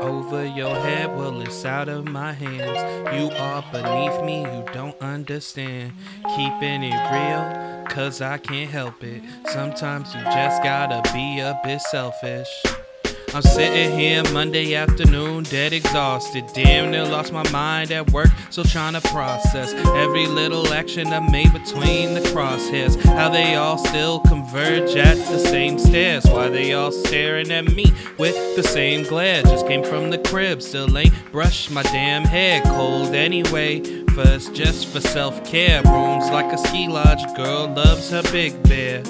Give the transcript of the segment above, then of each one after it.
Over your head, well, it's out of my hands. You are beneath me, you don't understand. Keeping it real, cause I can't help it. Sometimes you just gotta be a bit selfish. I'm sitting here Monday afternoon, dead exhausted. Damn near lost my mind at work, still trying to process every little action I made between the crosshairs. How they all still converge at the same stairs. Why they all staring at me with the same glare. Just came from the crib, still ain't brushed my damn hair. Cold anyway, first just for self care. Rooms like a ski lodge, girl loves her big bear.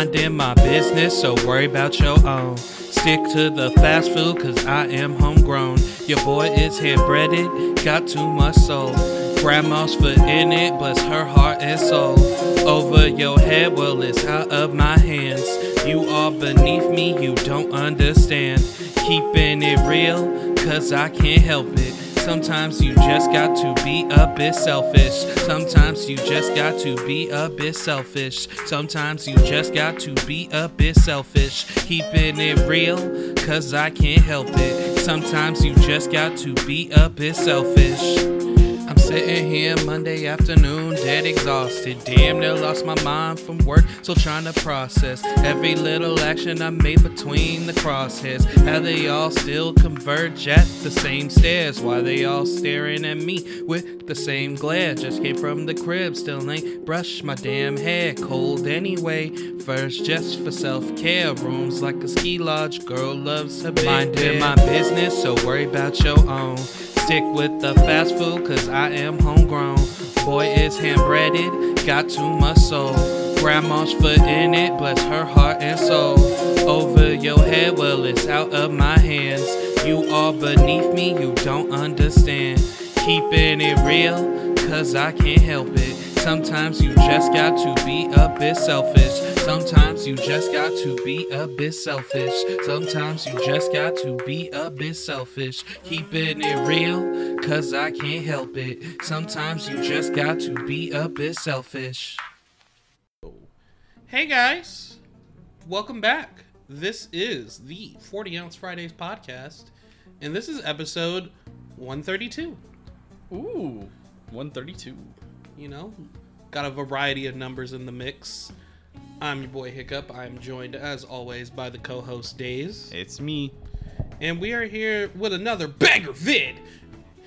Minding my business, so worry about your own. Stick to the fast food, cause I am homegrown. Your boy is handbreaded, got too much soul. Grandma's foot in it, bless her heart and soul. Over your head, well, it's out of my hands. You are beneath me, you don't understand. Keeping it real, cause I can't help it. Sometimes you just got to be a bit selfish. Sometimes you just got to be a bit selfish. Sometimes you just got to be a bit selfish. Keeping it real, cause I can't help it. Sometimes you just got to be a bit selfish. Sitting here Monday afternoon, dead exhausted. Damn near lost my mind from work, still trying to process every little action I made between the crosshairs. How they all still converge at the same stairs. Why they all staring at me with the same glare. Just came from the crib, still ain't brushed my damn hair. Cold anyway, first just for self care. Rooms like a ski lodge, girl loves her big Minding my business, so worry about your own. Stick with the fast food, cause I am homegrown. Boy is handbreaded, got too much soul. Grandma's foot in it, bless her heart and soul. Over your head, well, it's out of my hands. You are beneath me, you don't understand. Keeping it real, cause I can't help it. Sometimes you just got to be a bit selfish. Sometimes you just got to be a bit selfish. Sometimes you just got to be a bit selfish. Keeping it real, cause I can't help it. Sometimes you just got to be a bit selfish. Hey guys, welcome back. This is the 40 Ounce Fridays podcast, and this is episode 132. Ooh, 132. You know, got a variety of numbers in the mix. I'm your boy HiK-Upp. I'm joined, as always, by the co host Daze. It's me. And we are here with another banger vid.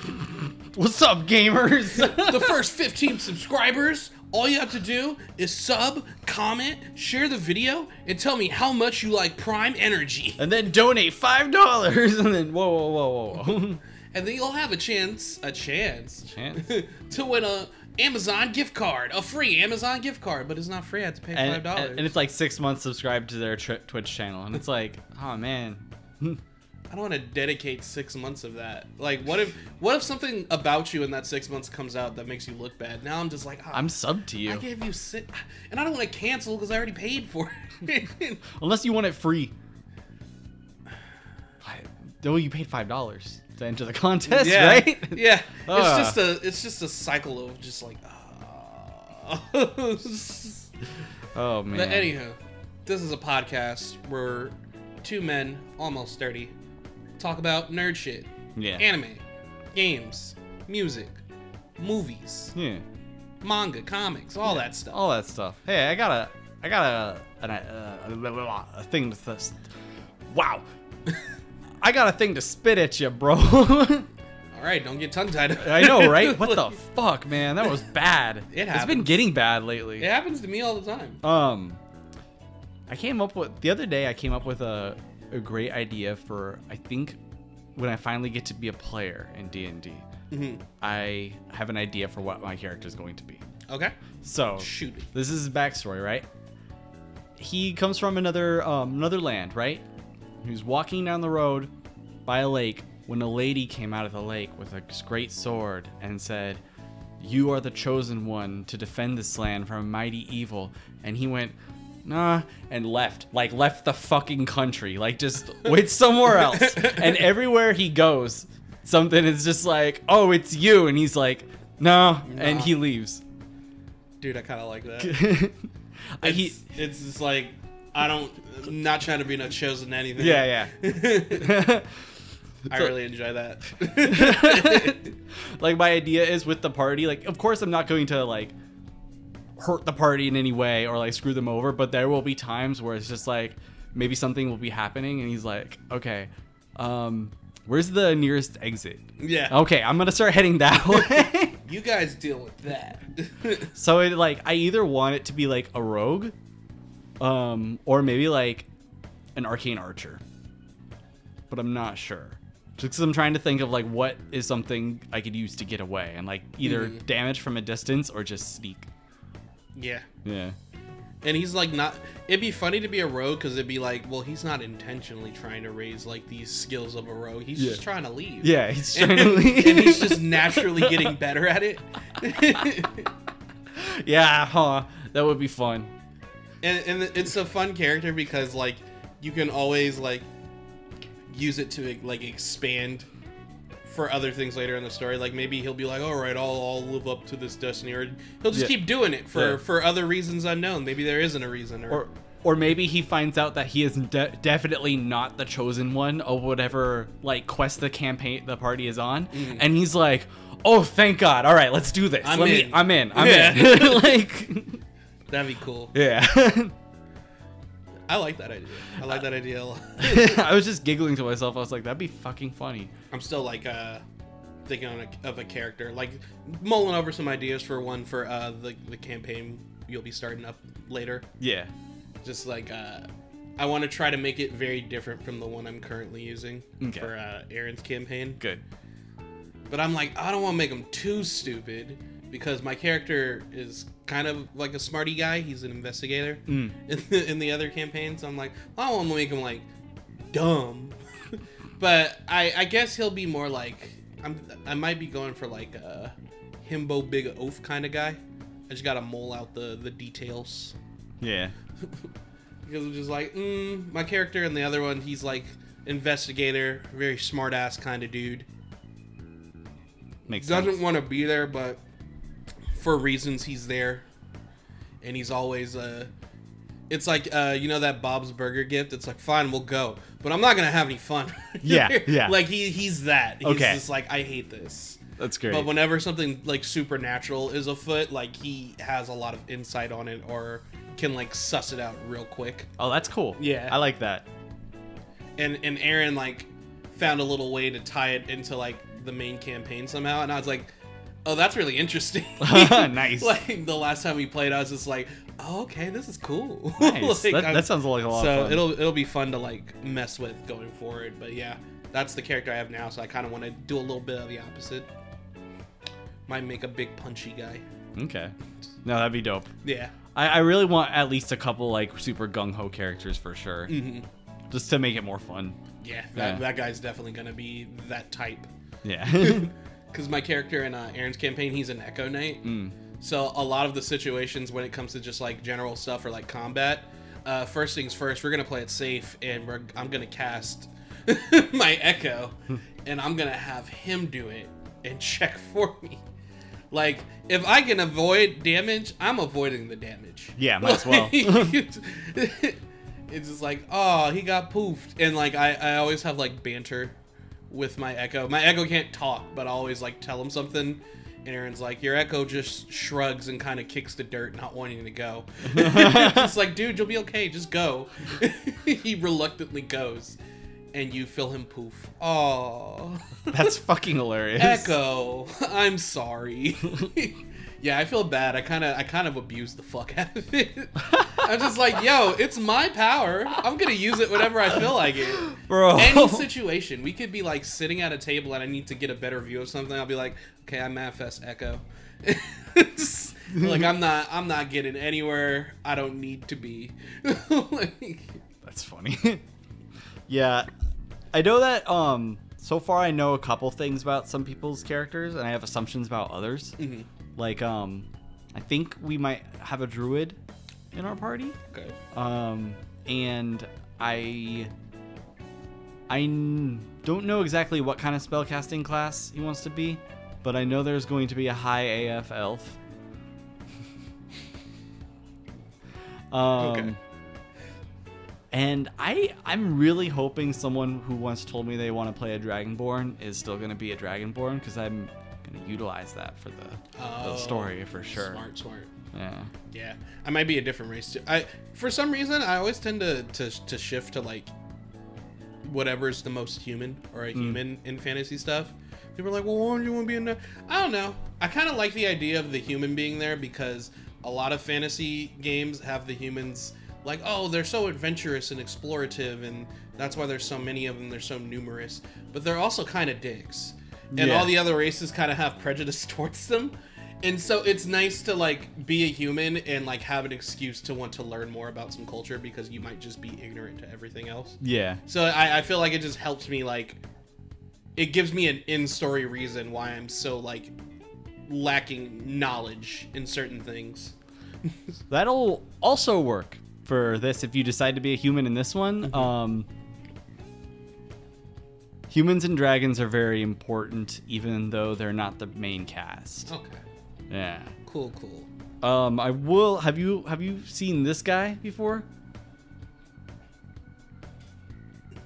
What's up, gamers? The first 15 subscribers, all you have to do is sub, comment, share the video, and tell me how much you like Prime Energy. and then donate five dollars, and then whoa, whoa, whoa, whoa. And then you'll have a chance, a chance, Chance? to win a Amazon gift card, a free Amazon gift card, but it's not free. I have to pay five dollars. and it's like six months subscribed to their tr- Twitch channel, and it's like, oh man, I don't want to dedicate six months of that. Like, what if what if something about you in that six months comes out that makes you look bad? Now I'm just like, ah, I'm sub to you. I gave you six, and I don't want to cancel because I already paid for it. Unless you want it free. Though you paid five dollars to enter the contest, yeah, right? yeah. Ah. It's just a it's just a cycle of just like. ah. Oh man. but anyhow, this is a podcast where two men, almost thirty, talk about nerd shit, yeah. anime, games, music, movies, yeah. manga, comics, all that stuff. All that stuff. Hey, I got a, I got a, an, uh, a thing to. Th- wow. I got a thing to spit at you, bro. All right, don't get tongue tied. I know, right? What the fuck, man? That was bad. It It's been happens. getting bad lately. It happens to me all the time. Um, I came up with the other day. I came up with a a great idea for I think when I finally get to be a player in D and D, Mhm. I have an idea for what my character is going to be. Okay, So shoot this is his backstory, right? He comes from another um, another land, right? He was walking down the road by a lake when a lady came out of the lake with a great sword and said, You are the chosen one to defend this land from a mighty evil. And he went, Nah, and left. Like, left the fucking country. Like, just went somewhere else. and everywhere he goes, something is just like, Oh, it's you. And he's like, No. And he leaves. Dude, I kind of like that. I- he, It's, it's just like I don't. I'm not trying to be no chosen anything. yeah, yeah. I So- really enjoy that. like my idea is with the party like of course i'm not going to like hurt the party in any way or like screw them over but there will be times where it's just like maybe something will be happening and he's like okay um where's the nearest exit yeah. okay i'm gonna start heading that way You guys deal with that. so it like i either want it to be like a rogue um or maybe like an arcane archer but i'm not sure just because i'm trying to think of like what is something i could use to get away and like either Mhm. damage from a distance or just sneak yeah. yeah And he's like not. It'd be funny to be a rogue because it'd be like, well, he's not intentionally trying to raise like these skills of a rogue. He's Yeah. just trying to leave. yeah he's And, trying to leave and he's just naturally getting better at it. yeah huh that would be fun and, and it's a fun character because like you can always like use it to like expand for other things later in the story like maybe he'll be like all right i'll, I'll live up to this destiny or he'll just Yeah. keep doing it for Yeah. for other reasons unknown maybe there isn't a reason or, or or maybe he finds out that he is de- definitely not the chosen one of whatever like quest the campaign the party is on Mhm. and he's like oh thank god all right let's do this I'm Let in." me i'm in i'm Yeah. in like that'd be cool. Yeah. I like that idea. I like that idea a lot. I was just giggling to myself. I was like that'd be fucking funny. I'm still like uh thinking on a, of a character. Like mulling over some ideas for one for uh the, the campaign you'll be starting up later. Yeah. Just like uh I want to try to make it very different from the one I'm currently using Okay. for uh, Aaron's campaign. good. But I'm like, I don't want to make him too stupid because my character is kind of like a smarty guy. He's an investigator Mm. in, the, in the other campaigns. I'm like, I want to make him like dumb. but I, I guess he'll be more like I'm. I might be going for like a himbo big oaf kind of guy. I just gotta mull out the the details yeah because I'm just like, mm, my character and the other one, he's like investigator, very smart ass kind of dude. makes Doesn't sense want to be there, but for reasons he's there, and he's always uh, it's like uh, you know that Bob's Burger gift. It's like fine, we'll go, but I'm not gonna have any fun. Yeah, yeah. like he he's that. He's Okay. just like I hate this. that's great But whenever something like supernatural is afoot, like he has a lot of insight on it or can like suss it out real quick. oh that's cool Yeah. i like that and and Aaron like found a little way to tie it into like the main campaign somehow, and I was like, oh, that's really interesting. Nice. like the last time we played, I was just like, oh, okay, this is cool. nice Like, that, that sounds like a lot so of fun it'll it'll be fun to like mess with going forward. But yeah, that's the character I have now, so I kind of want to do a little bit of the opposite. Might make a big punchy guy. okay no that'd be dope Yeah. I, I really want at least a couple like super gung ho characters for sure, Mm-hmm. just to make it more fun. Yeah, that, Yeah. that guy's definitely gonna be that type. Yeah. Because my character in uh, Aaron's campaign, he's an Echo Knight. mm. So a lot of the situations when it comes to just like general stuff or like combat, uh, first things first, we're gonna play it safe, and we're I'm gonna cast my Echo, and I'm gonna have him do it and check for me. Like if I can avoid damage, I'm avoiding the damage. Yeah, might as well. it's it's just like, oh, he got poofed, and like I I always have like banter with my Echo. My Echo can't talk, but I always like tell him something. And Aaron's like, your Echo just shrugs and kind of kicks the dirt, not wanting to go. it's like, dude, you'll be okay. Just go. he reluctantly goes, and you feel him poof. Oh, That's fucking hilarious. Echo, I'm sorry. yeah, I feel bad. I kind of, I kind of abused the fuck out of it. I'm just like, yo, it's my power. I'm gonna use it whenever I feel like it. Bro. Any situation, we could be like sitting at a table and I need to get a better view of something. I'll be like, okay, I manifest Echo. Like I'm not, I'm not getting anywhere I don't need to be. like, That's funny. yeah. I know that um so far I know a couple things about some people's characters and I have assumptions about others. mhm. Like um, I think we might have a druid in our party. Okay. Um, and I I n- don't know exactly what kind of spellcasting class he wants to be, but I know there's going to be a high AF elf. um, Okay. And I I'm really hoping someone who once told me they want to play a Dragonborn is still going to be a Dragonborn because I'm going to utilize that for the, Oh, the story for sure. Smart, smart. Yeah. Yeah, I might be a different race too. I for some reason I always tend to to, to shift to like whatever's the most human or a mm. human in fantasy stuff. People are like, "Well, why don't you want to be in there?" I don't know. I kind of like the idea of the human being there because a lot of fantasy games have the humans like, "Oh, they're so adventurous and explorative, and that's why there's so many of them. They're so numerous." But they're also kind of dicks, and Yeah. all the other races kind of have prejudice towards them. And so it's nice to like be a human and like have an excuse to want to learn more about some culture because you might just be ignorant to everything else. Yeah. So I, I feel like it just helps me like it gives me an in-story reason why I'm so like lacking knowledge in certain things. That'll also work for this if you decide to be a human in this one. Um, humans and dragons are very important, even though they're not the main cast. Okay. Yeah. Cool, cool. Um, I will. Have you have you seen this guy before?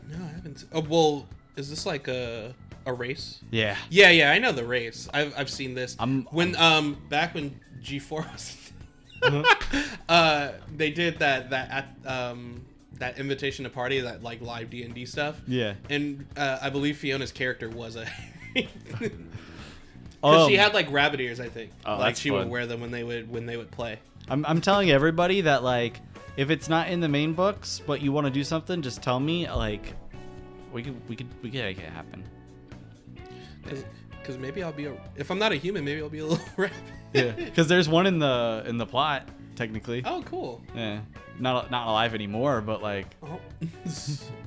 No, I haven't. Oh well, is this like a a race? Yeah. Yeah, yeah, I know the race. I've, I've seen this. I'm- when um back when G four was, uh, they did that that at um that invitation to party that like live D and D stuff. Yeah. and uh, I believe Fiona's character was a. Because Um, she had like rabbit ears, I think. Oh, like that's she fun. would wear them when they would when they would play. I'm I'm telling everybody that like if it's not in the main books, but you want to do something, just tell me. Like, we could we could we could make it happen. Because maybe I'll be a. If I'm not a human, maybe I'll be a little rabbit. Yeah. Because there's one in the in the plot technically. Oh, cool. Yeah. Not not alive anymore, but like Oh.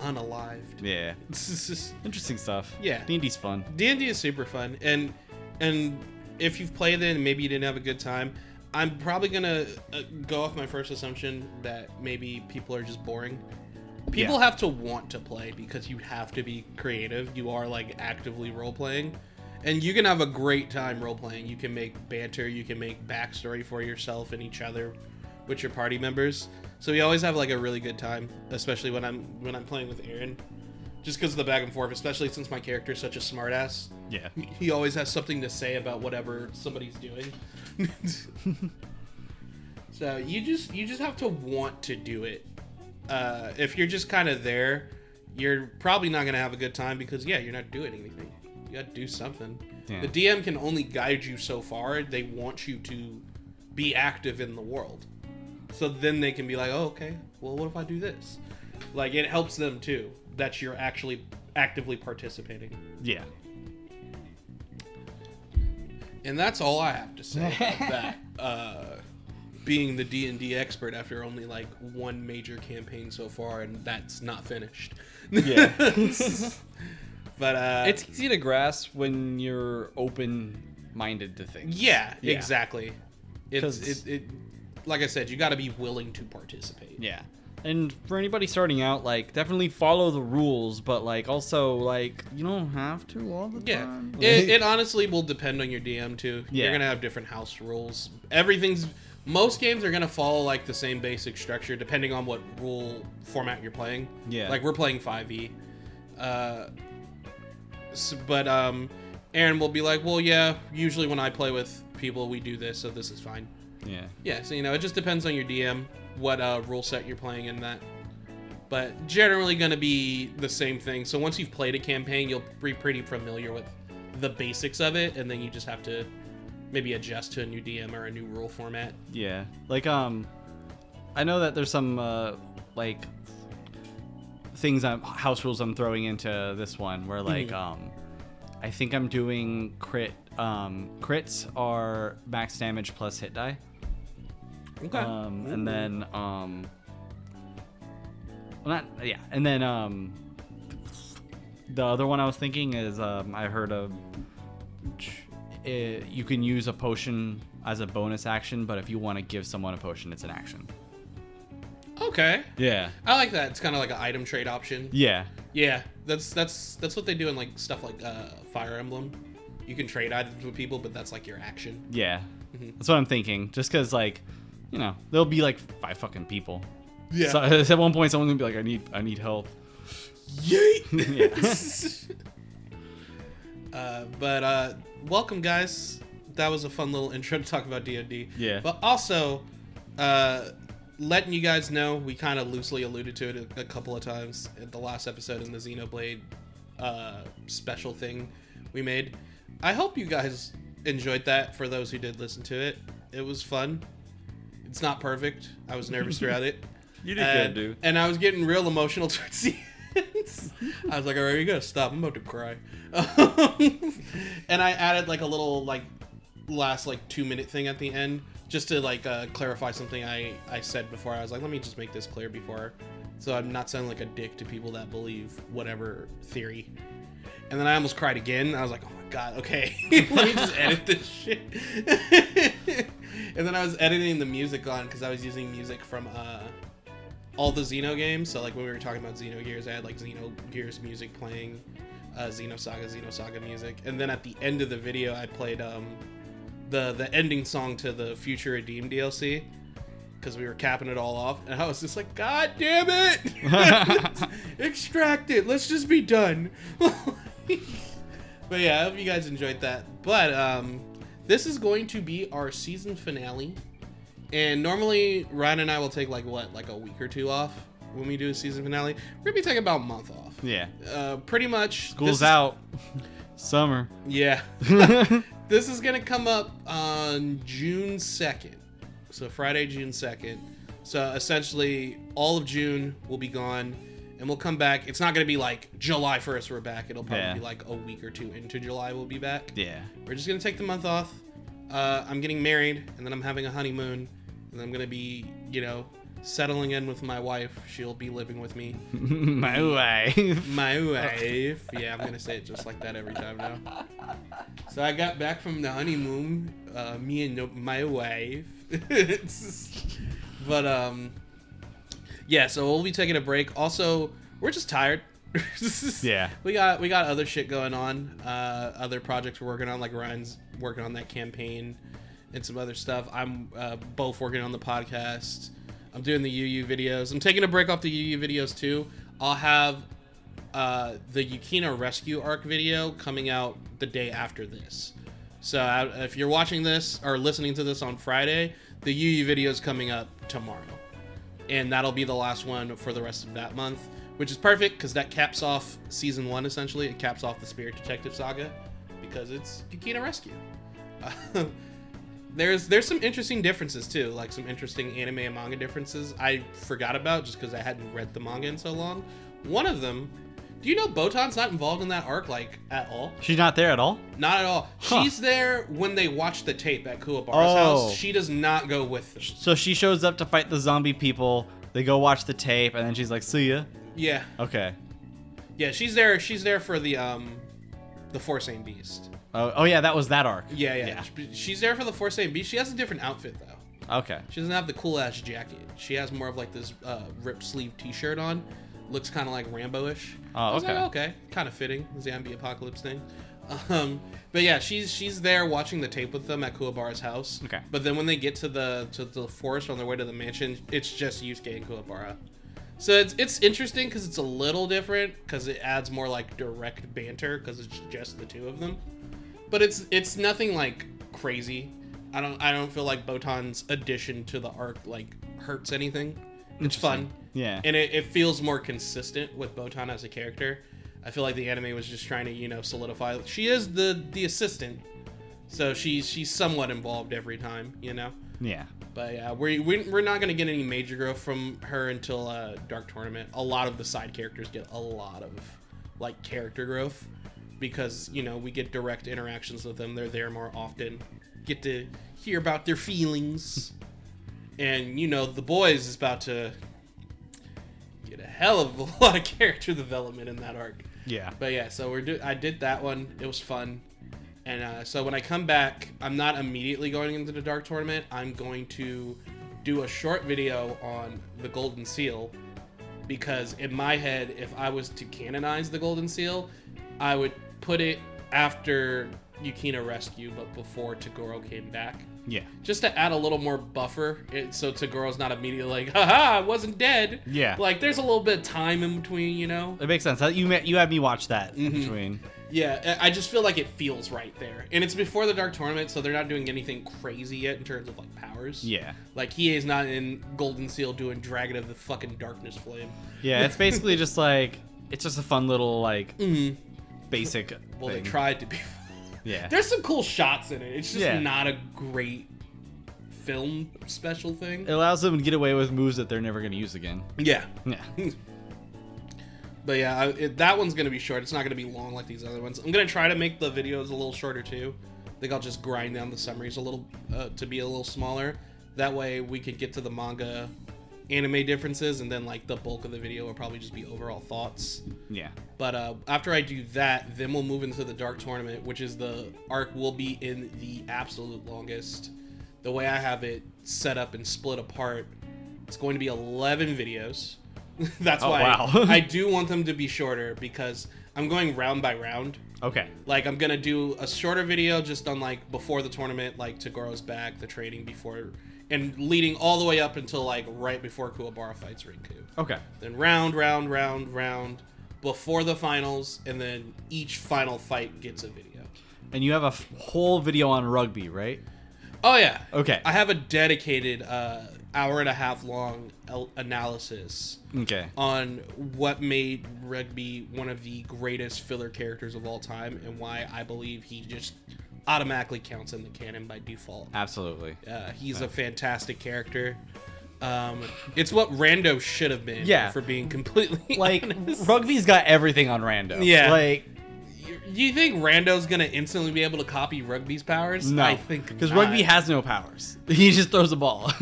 Unalived. yeah. Interesting stuff. Yeah. D&D's fun. D&D is super fun, and and if you've played it and maybe you didn't have a good time, I'm probably gonna uh, go off my first assumption that maybe people are just boring. People Yeah. have to want to play because you have to be creative. You are like actively role playing, and you can have a great time role playing. You can make banter. You can make backstory for yourself and each other with your party members. So we always have like a really good time, especially when I'm when I'm playing with Aaron. Just because of the back and forth, especially since my character is such a smartass Yeah. he always has something to say about whatever somebody's doing. so you just you just have to want to do it. Uh, if you're just kind of there, you're probably not gonna have a good time because yeah, you're not doing anything. You gotta do something. Yeah. The DM can only guide you so far. They want you to be active in the world. So then they can be like, oh, okay, well, what if I do this? Like, it helps them too that you're actually actively participating. Yeah. And that's all I have to say about that. Uh, being the D and D expert after only like one major campaign so far, and that's not finished. Yeah. but uh, it's easy to grasp when you're open minded to things. yeah, Yeah. exactly. It's it, it like I said, you got to be willing to participate. Yeah. And for anybody starting out, like definitely follow the rules, but like also like you don't have to all the Yeah, time. it, it honestly will depend on your DM too. Yeah. You're gonna have different house rules. Everything's most games are gonna follow like the same basic structure depending on what rule format you're playing. Yeah. like we're playing 5e. Uh, s but um, Aaron will be like, well, yeah. Usually when I play with people, we do this, so this is fine. Yeah. Yeah, so you know, it just depends on your DM, what uh, rule set you're playing in that. But generally going to be the same thing. So once you've played a campaign, you'll be pretty familiar with the basics of it, and then you just have to maybe adjust to a new DM or a new rule format. Yeah. Like um I know that there's some uh like things I'm house rules I'm throwing into this one where like um I think I'm doing crit um crits are max damage plus hit die. Okay. Um and then um well, not yeah, and then um the other one I was thinking is um I heard of uh, you can use a potion as a bonus action, but if you want to give someone a potion, it's an action. Okay. Yeah. I like that. It's kind of like an item trade option. Yeah. Yeah, that's that's that's what they do in like stuff like uh, Fire Emblem. You can trade items with people, but that's like your action. Yeah. Mm-hmm. That's what I'm thinking. Just because, like, you know, there'll be like five fucking people. Yeah. So at one point, someone's gonna be like, "I need, I need help." Yeet. uh, but uh, welcome, guys. That was a fun little intro to talk about D&D. Yeah. But also, uh, letting you guys know, we kind of loosely alluded to it a, a couple of times at the last episode in the Xenoblade uh, special thing we made. I hope you guys enjoyed that. For those who did listen to it, it was fun. It's not perfect. I was nervous throughout it. You did and, good, dude. And I was getting real emotional towards the end. I was like, all right, you gotta stop. I'm about to cry. and I added like a little like last like two minute thing at the end just to like uh, clarify something I I said before. I was like, let me just make this clear before, so I'm not sounding like a dick to people that believe whatever theory. And then I almost cried again. I was like, oh my god, okay, let me just edit this shit. and then I was editing the music on because I was using music from uh all the Xeno games. So like when we were talking about Xenogears, I had like Xenogears music playing, uh, Xenosaga, Xenosaga music, and then at the end of the video, I played um, the the ending song to the Future Redeem DLC because we were capping it all off, and I was just like, God damn it! Extract it. Let's just be done. But yeah, I hope you guys enjoyed that. But um, this is going to be our season finale. And normally Ryan and I will take like what, like a week or two off when we do a season finale. We're gonna be taking about a month off. yeah. Uh, pretty much. School's is- out. Summer. Yeah. this is gonna come up on June second. So Friday, June second. So essentially, all of June will be gone, and we'll come back. It's not gonna be like July first we're back. It'll probably Yeah. be like a week or two into July we'll be back. Yeah. We're just gonna take the month off. Uh, I'm getting married, and then I'm having a honeymoon, and I'm gonna be, you know, settling in with my wife. She'll be living with me. My wife. My wife. Yeah, I'm gonna say it just like that every time now. So I got back from the honeymoon. Uh, me and no- my wife. but um, yeah. So we'll be taking a break. Also, we're just tired. Yeah. We got we got other shit going on. Uh, other projects we're working on. Like Ryan's working on that campaign and some other stuff. I'm uh, both working on the podcast. I'm doing the Yu Yu videos. I'm taking a break off the Yu Yu videos too. I'll have uh, the Yukina Rescue Arc video coming out the day after this. So uh, if you're watching this or listening to this on Friday, the Yu Yu video is coming up tomorrow, and that'll be the last one for the rest of that month, which is perfect because that caps off season one. Essentially, it caps off the Spirit Detective saga because it's Yukina Rescue. there's there's some interesting differences too, like some interesting anime and manga differences I forgot about just because I hadn't read the manga in so long. One of them, do you know Botan's not involved in that arc like at all? She's not there at all. Not at all. Huh. She's there when they watch the tape at Kuwabara's Oh. house. She does not go with them. So she shows up to fight the zombie people. They go watch the tape, and then she's like, "See ya." Yeah, Okay. yeah. She's there. She's there for the um, the Forsaken Beast. Oh, oh yeah, that was that arc. Yeah, yeah. She's there for the Forsaken Beast. She has a different outfit though. Okay. She doesn't have the cool ass jacket. She has more of like this uh, ripped sleeve T-shirt on. Looks kind of like Rambo-ish. Oh, I was like, okay. okay, kind of fitting zombie apocalypse thing. Um, but yeah, she's she's there watching the tape with them at Kuwabara's house. Okay. But then when they get to the to the forest on their way to the mansion, it's just Yusuke and Kuwabara. So it's it's interesting because it's a little different because it adds more like direct banter because it's just the two of them. But it's it's nothing like crazy. I don't I don't feel like Botan's addition to the arc like hurts anything. It's fun. Yeah. And it, it feels more consistent with Botan as a character. I feel like the anime was just trying to, you know, solidify. She is the the assistant, so she's she's somewhat involved every time, you know. yeah. But yeah, we we we're not gonna get any major growth from her until uh, Dark Tournament. A lot of the side characters get a lot of like character growth because you know we get direct interactions with them. They're there more often. Get to hear about their feelings, and you know the boys is about to get a hell of a lot of character development in that arc. Yeah. But yeah, so we're do- I did that one. It was fun, And uh, so when I come back, I'm not immediately going into the Dark Tournament. I'm going to do a short video on the Golden Seal because in my head, if I was to canonize the Golden Seal, I would put it after Yukina Rescue, but before Toguro came back. Yeah. Just to add a little more buffer, it, so Toguro's not immediately like, haha, I wasn't dead. Yeah. Like, there's a little bit of time in between, you know? It makes sense. You you had me watch that in between. Yeah, I I just feel like it feels right there. And it's before the Dark Tournament, so they're not doing anything crazy yet in terms of, like, powers. Yeah. Like, he is not in Golden Seal doing Dragon of the fucking Darkness Flame. Yeah, it's basically just like it's just a fun little like Mm-hmm. basic Well, thing. they tried to be. Yeah. There's some cool shots in it. It's just Yeah. not a great film special thing. It allows them to get away with moves that they're never going to use again. Yeah. Yeah. But yeah, I, it, that one's gonna be short. It's not gonna be long like these other ones. I'm gonna try to make the videos a little shorter too. I think I'll just grind down the summaries a little uh, to be a little smaller. That way we could get to the manga anime differences, and then like the bulk of the video will probably just be overall thoughts. Yeah. But uh, after I do that, then we'll move into the Dark Tournament, which is the arc will be in the absolute longest. The way I have it set up and split apart, it's going to be 11 videos. That's Oh, why wow. I do want them to be shorter because I'm going round by round. Okay. Like I'm gonna do a shorter video just on like before the tournament, like Toguro's back, the training before, and leading all the way up until like right before Kuwabara fights Rinku Okay. then round, round, round, round before the finals, and then each final fight gets a video. And you have a f- whole video on rugby, right? Oh yeah. Okay. I have a dedicated uh, hour and a half long el- analysis Okay. on what made Rugby one of the greatest filler characters of all time, and why I believe he just automatically counts in the canon by default. Absolutely. Uh, he's a fantastic character. Um, it's what Rando should have been. Yeah. For being completely Like honest. rugby's got everything on rando. Yeah. Like Do you think Rando's gonna instantly be able to copy Rugby's powers? no, I think because rugby has no powers. He just throws a ball.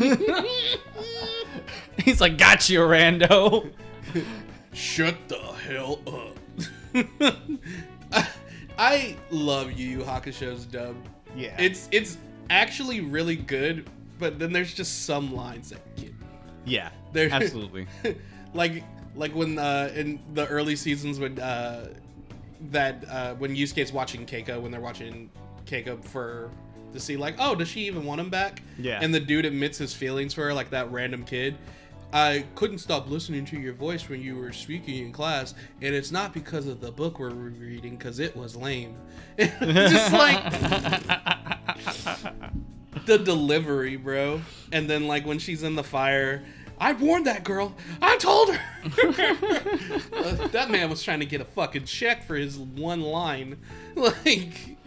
He's like, "Got you, rando." Shut the hell up. I love Yu Yu Hakusho's dub. Yeah. It's it's actually really good, but then there's just some lines that get me. Yeah. There- Absolutely. like like when uh in the early seasons when uh that uh when Yusuke's watching Keiko when they're watching Keiko for to see like oh does she even want him back Yeah. and the dude admits his feelings for her like that random kid I couldn't stop listening to your voice when you were speaking in class, and it's not because of the book we're reading, because it was lame. Just like the delivery, bro. And then like when she's in the fire, I warned that girl. I told her. Uh, that man was trying to get a fucking check for his one line. Like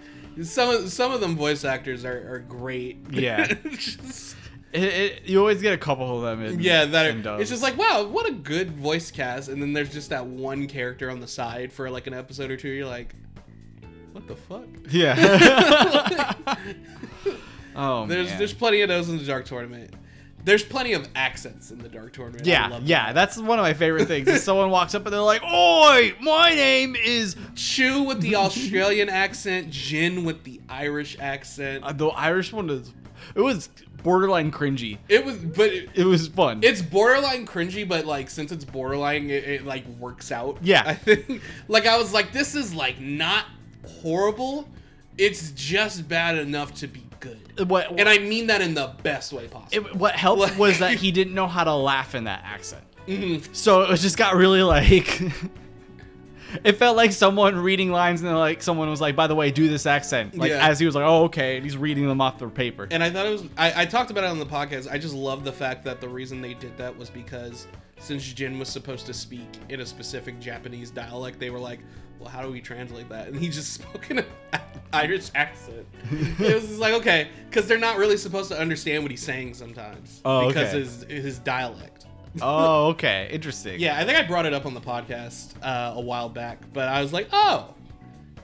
some some of them voice actors are, are great. Yeah. Just- It, it, you always get a couple of them. In, yeah, that in are, it's just like wow, what a good voice cast. And then there's just that one character on the side for like an episode or two. You're like, what the fuck? yeah. oh There's man. there's plenty of those in the Dark Tournament. There's plenty of accents in the Dark Tournament. I yeah, yeah, that. that's one of my favorite things. Is someone walks up and they're like, "Oi, my name is Chu with the Australian accent, Jin with the Irish accent. uh, the Irish one." Is it was borderline cringy. It was, but it, It was fun. it's borderline cringy. But like, since it's borderline, it, it like works out. Yeah. I think. Like, I was like, this is like not horrible. It's just bad enough to be good, what and I mean that in the best way possible. it, what helped Like- was that he didn't know how to laugh in that accent. Mhm. So it just got really like. it felt like someone reading lines and then like someone was like, "By the way, do this accent." Like Yeah. as he was like, "Oh, okay," and he's reading them off the paper. And I thought it was. I, I talked about it on the podcast. I just love the fact that the reason they did that was because since Jin was supposed to speak in a specific Japanese dialect, they were like, "Well, how do we translate that?" And he just spoke in an Irish accent. it was just like okay, because they're not really supposed to understand what he's saying sometimes Oh, because okay. his his dialect. Oh, okay, interesting. Yeah, I think I brought it up on the podcast uh, a while back, but I was like, "Oh,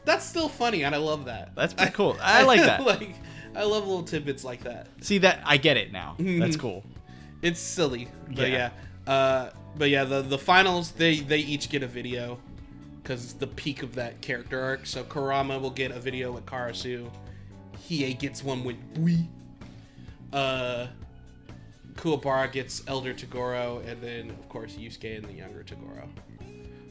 that's still funny," and I love that. That's pretty cool. I like that. like, I love little tidbits like that. See that I get it now. That's cool. it's silly but Yeah. yeah, uh but yeah the the finals they they each get a video because it's the peak of that character arc. So Kurama will get a video with Karasu. Hiei gets one with Bui. Uh, Kuwabara gets Elder Toguro, and then of course Yusuke and the younger Toguro.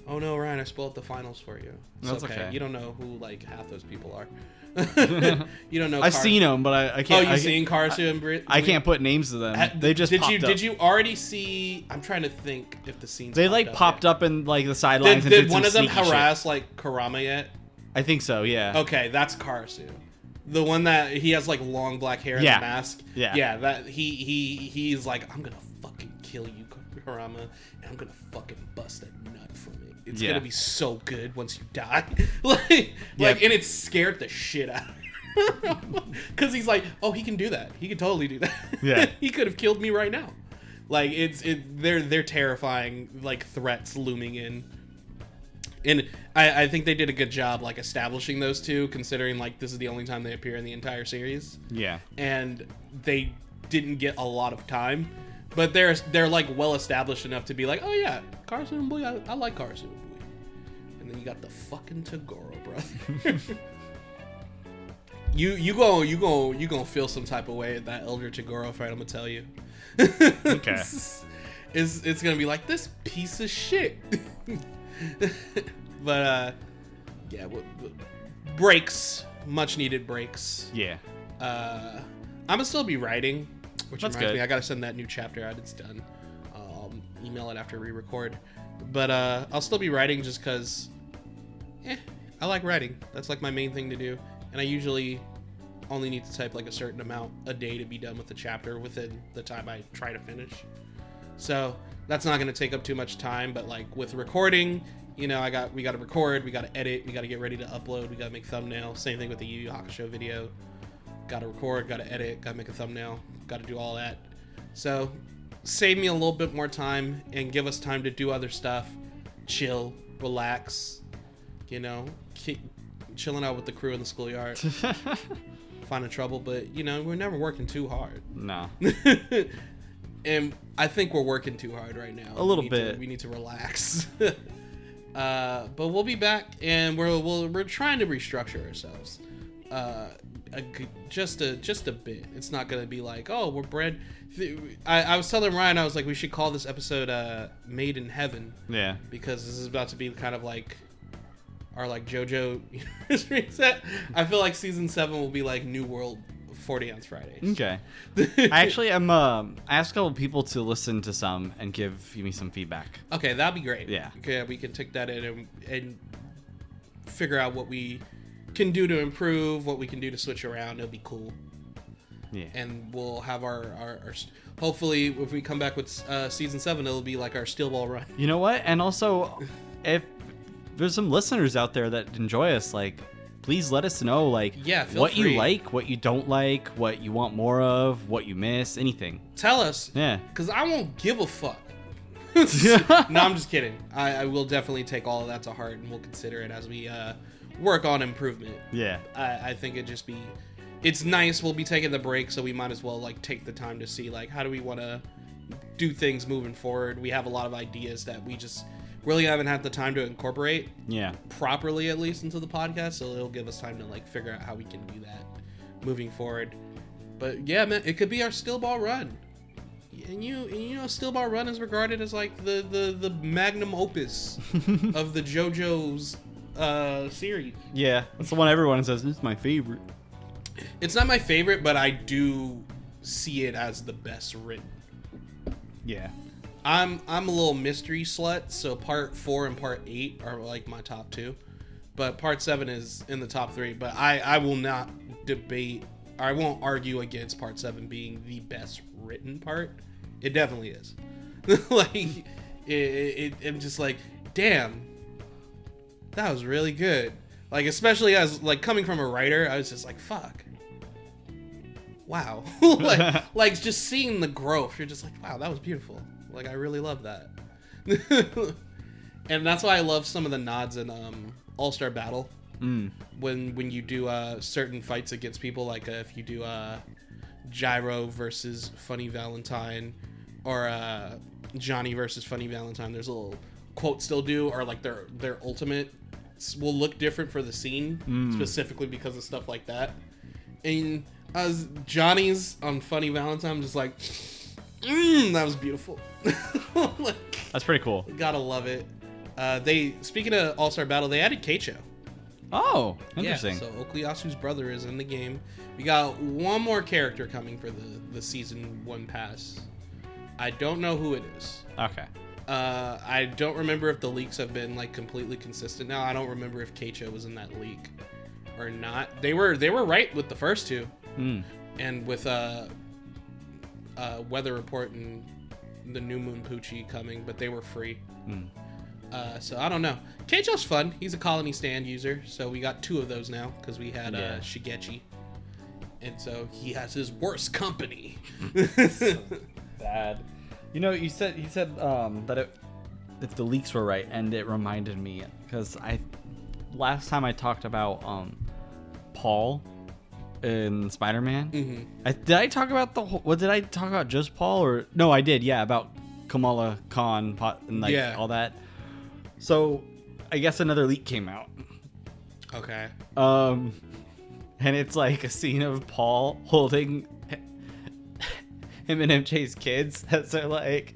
Oh no, Ryan! I spoiled the finals for you. It's That's okay. You don't know who like half those people are. you don't know. I've Kar- seen them, but I, I can't. Oh, you've seen Karasu and Brit? I can't put names to them. Ha- they just did you up. did you already see? I'm trying to think if the scenes They like popped up in like the sidelines. Did, and did did one of them sneaky shit. harass like Kurama yet? I think so. Yeah. Okay, that's Karasu. The one that he has like long black hair and Yeah. the mask. Yeah. Yeah, that he he he's like, I'm gonna fucking kill you, Kurama, and I'm gonna fucking bust a nut from it. It's Yeah. gonna be so good once you die. like like and it scared the shit out of me. Cause he's like, oh, he can do that. He can totally do that. Yeah. he could have killed me right now. Like it's it. They're they're terrifying like threats looming in and I, I think they did a good job like establishing those two considering like this is the only time they appear in the entire series. Yeah. and they didn't get a lot of time but they're they're like well established enough to be like oh yeah Karasu and Bui I, I like Karasu and and then you got the fucking Toguro brother. You you go you go you gonna feel some type of way at that Elder Toguro fight I'm gonna tell you. Okay. it's, it's gonna be like this piece of shit but uh yeah w- w- breaks much needed breaks Yeah. uh i'm gonna still be writing which That's reminds good. me i gotta send that new chapter out it's done i'll email it after re-record but uh i'll still be writing just because eh, i like writing that's like my main thing to do and i usually only need to type like a certain amount a day to be done with the chapter within the time i try to finish so that's not going to take up too much time. But like with recording, you know, I got we got to record, we got to edit, we got to get ready to upload, we got to make thumbnail. Same thing with the Yu Yu Hakusho video. Got to record, got to edit, got to make a thumbnail, got to do all that. So save me a little bit more time and give us time to do other stuff, chill, relax. You know, keep chilling out with the crew in the schoolyard, finding trouble. But you know, we're never working too hard. no. and I think we're working too hard right now. A little We need to- bit. we need to relax. uh, but we'll be back, and we're we're, we're trying to restructure ourselves. Uh, a just a just a bit. It's not gonna be like, oh, we're bred. I, I was telling Ryan, I was like, we should call this episode uh, "Made in Heaven" Yeah. because this is about to be kind of like our like JoJo reset. I feel like season seven will be like New World 40 ounce Fridays. Okay. I actually am. Um, I asked a couple people to listen to some and give me some feedback. Okay, that'd be great. Yeah. Okay, we can take that in and, and figure out what we can do to improve, what we can do to switch around. It'll be cool, Yeah. and we'll have our our, our hopefully if we come back with uh, season seven, it'll be like our steel ball run. You know what? And also, if there's some listeners out there that enjoy us, like, please let us know, like, Yeah, what free. you like, what you don't like, what you want more of, what you miss, anything. Tell us, Yeah. because I won't give a fuck. no, I'm just kidding. I, I will definitely take all of that to heart, and we'll consider it as we uh, work on improvement. Yeah. I, I think it just be it's nice we'll be taking the break so we might as well like take the time to see like how do we want to do things moving forward we have a lot of ideas that we just really haven't had the time to incorporate Yeah. properly at least into the podcast so it'll give us time to like figure out how we can do that moving forward but yeah man it could be our Steel Ball Run and you and you know Steel Ball Run is regarded as like the the the magnum opus of the jojo's uh series Yeah. That's the one everyone says this is my favorite. It's not my favorite, but I do see it as the best written. Yeah. I'm I'm a little mystery slut, so part four and part eight are like my top two, but part seven is in the top three. But I I will not debate. I won't argue against part seven being the best written part. It definitely is. like it, it, it, I'm just like, damn, that was really good. Like especially as like coming from a writer, I was just like, fuck. Wow. like like just seeing the growth, you're just like, wow, that was beautiful. Like I really love that. and that's why I love some of the nods in um All Star Battle Mm. when when you do uh certain fights against people like uh, if you do uh Gyro versus Funny Valentine or uh Johnny versus Funny Valentine there's a little quotes they'll do or like their their ultimate will look different for the scene, Mm. specifically because of stuff like that. And as Johnny's on Funny Valentine, I'm just like, mm, that was beautiful. like, That's pretty cool. gotta love it. Uh, they speaking of All Star Battle, they added Keicho. Oh, interesting. Yeah, so Okuyasu's brother is in the game. We got one more character coming for the the season one pass. I don't know who it is. okay. Uh, I don't remember if the leaks have been like completely consistent now. I don't remember if Keicho was in that leak or not. They were they were right with the first two, Hmm. and with uh, uh, weather report and the new moon Pucci coming, but they were free. Hmm. Uh, so I don't know. Keicho's fun. He's a colony stand user, so we got two of those now because we had uh, Shigechi, and so he has his worst company. Bad. You know, you said you said um, that it, if the leaks were right, and it reminded me because I last time I talked about um, Paul in Spider Man. Mhm. I, did I talk about the whole? What did I talk about? Just Paul or no? I did. Yeah, about Kamala Khan pot, and like Yeah. all that. So I guess another leak came out. Okay. Um, and it's like a scene of Paul holding him and MJ's kids as they're like,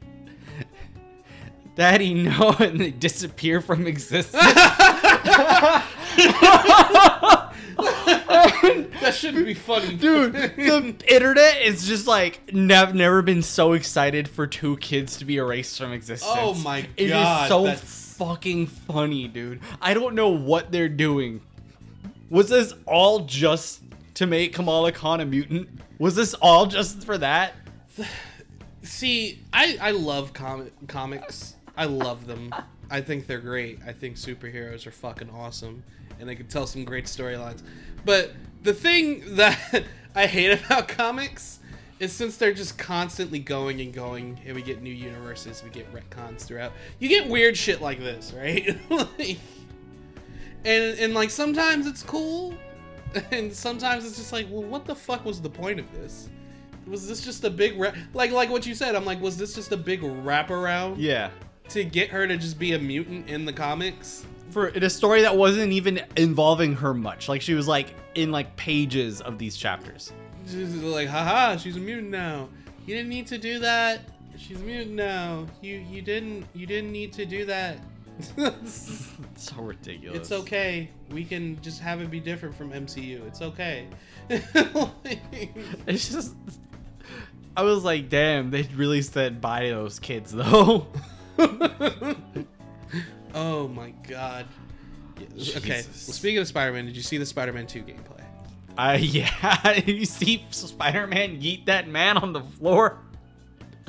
Daddy, no, and they disappear from existence. That shouldn't be funny, Dude, the internet is just like, nev- never been so excited for two kids to be erased from existence. Oh my god, It is so that's- fucking funny, dude. I don't know what they're doing. Was this all just to make Kamala Khan a mutant? Was this all just for that? See, I I love comic comics. I love them. I think they're great. I think superheroes are fucking awesome, and they could tell some great storylines. But the thing that I hate about comics is since they're just constantly going and going, and we get new universes, we get retcons throughout. You get weird shit like this, right? like, and and like sometimes it's cool, and sometimes it's just like, well, what the fuck was the point of this? Was this just a big ra- like like what you said? I'm like, was this just a big wraparound Yeah. to get her to just be a mutant in the comics? For in a story that wasn't even involving her much. Like she was like in like pages of these chapters. Just like, haha, she's a mutant now. You didn't need to do that. She's a mutant now. You you didn't you didn't need to do that. It's so ridiculous. it's okay. We can just have it be different from MCU. It's okay. It's just I was like, damn, they really said by those kids though. oh my god. Yeah, Okay. Well, speaking of Spider-Man, did you see the Spider-Man 2 gameplay? Uh yeah, you see Spider-Man yeet that man on the floor?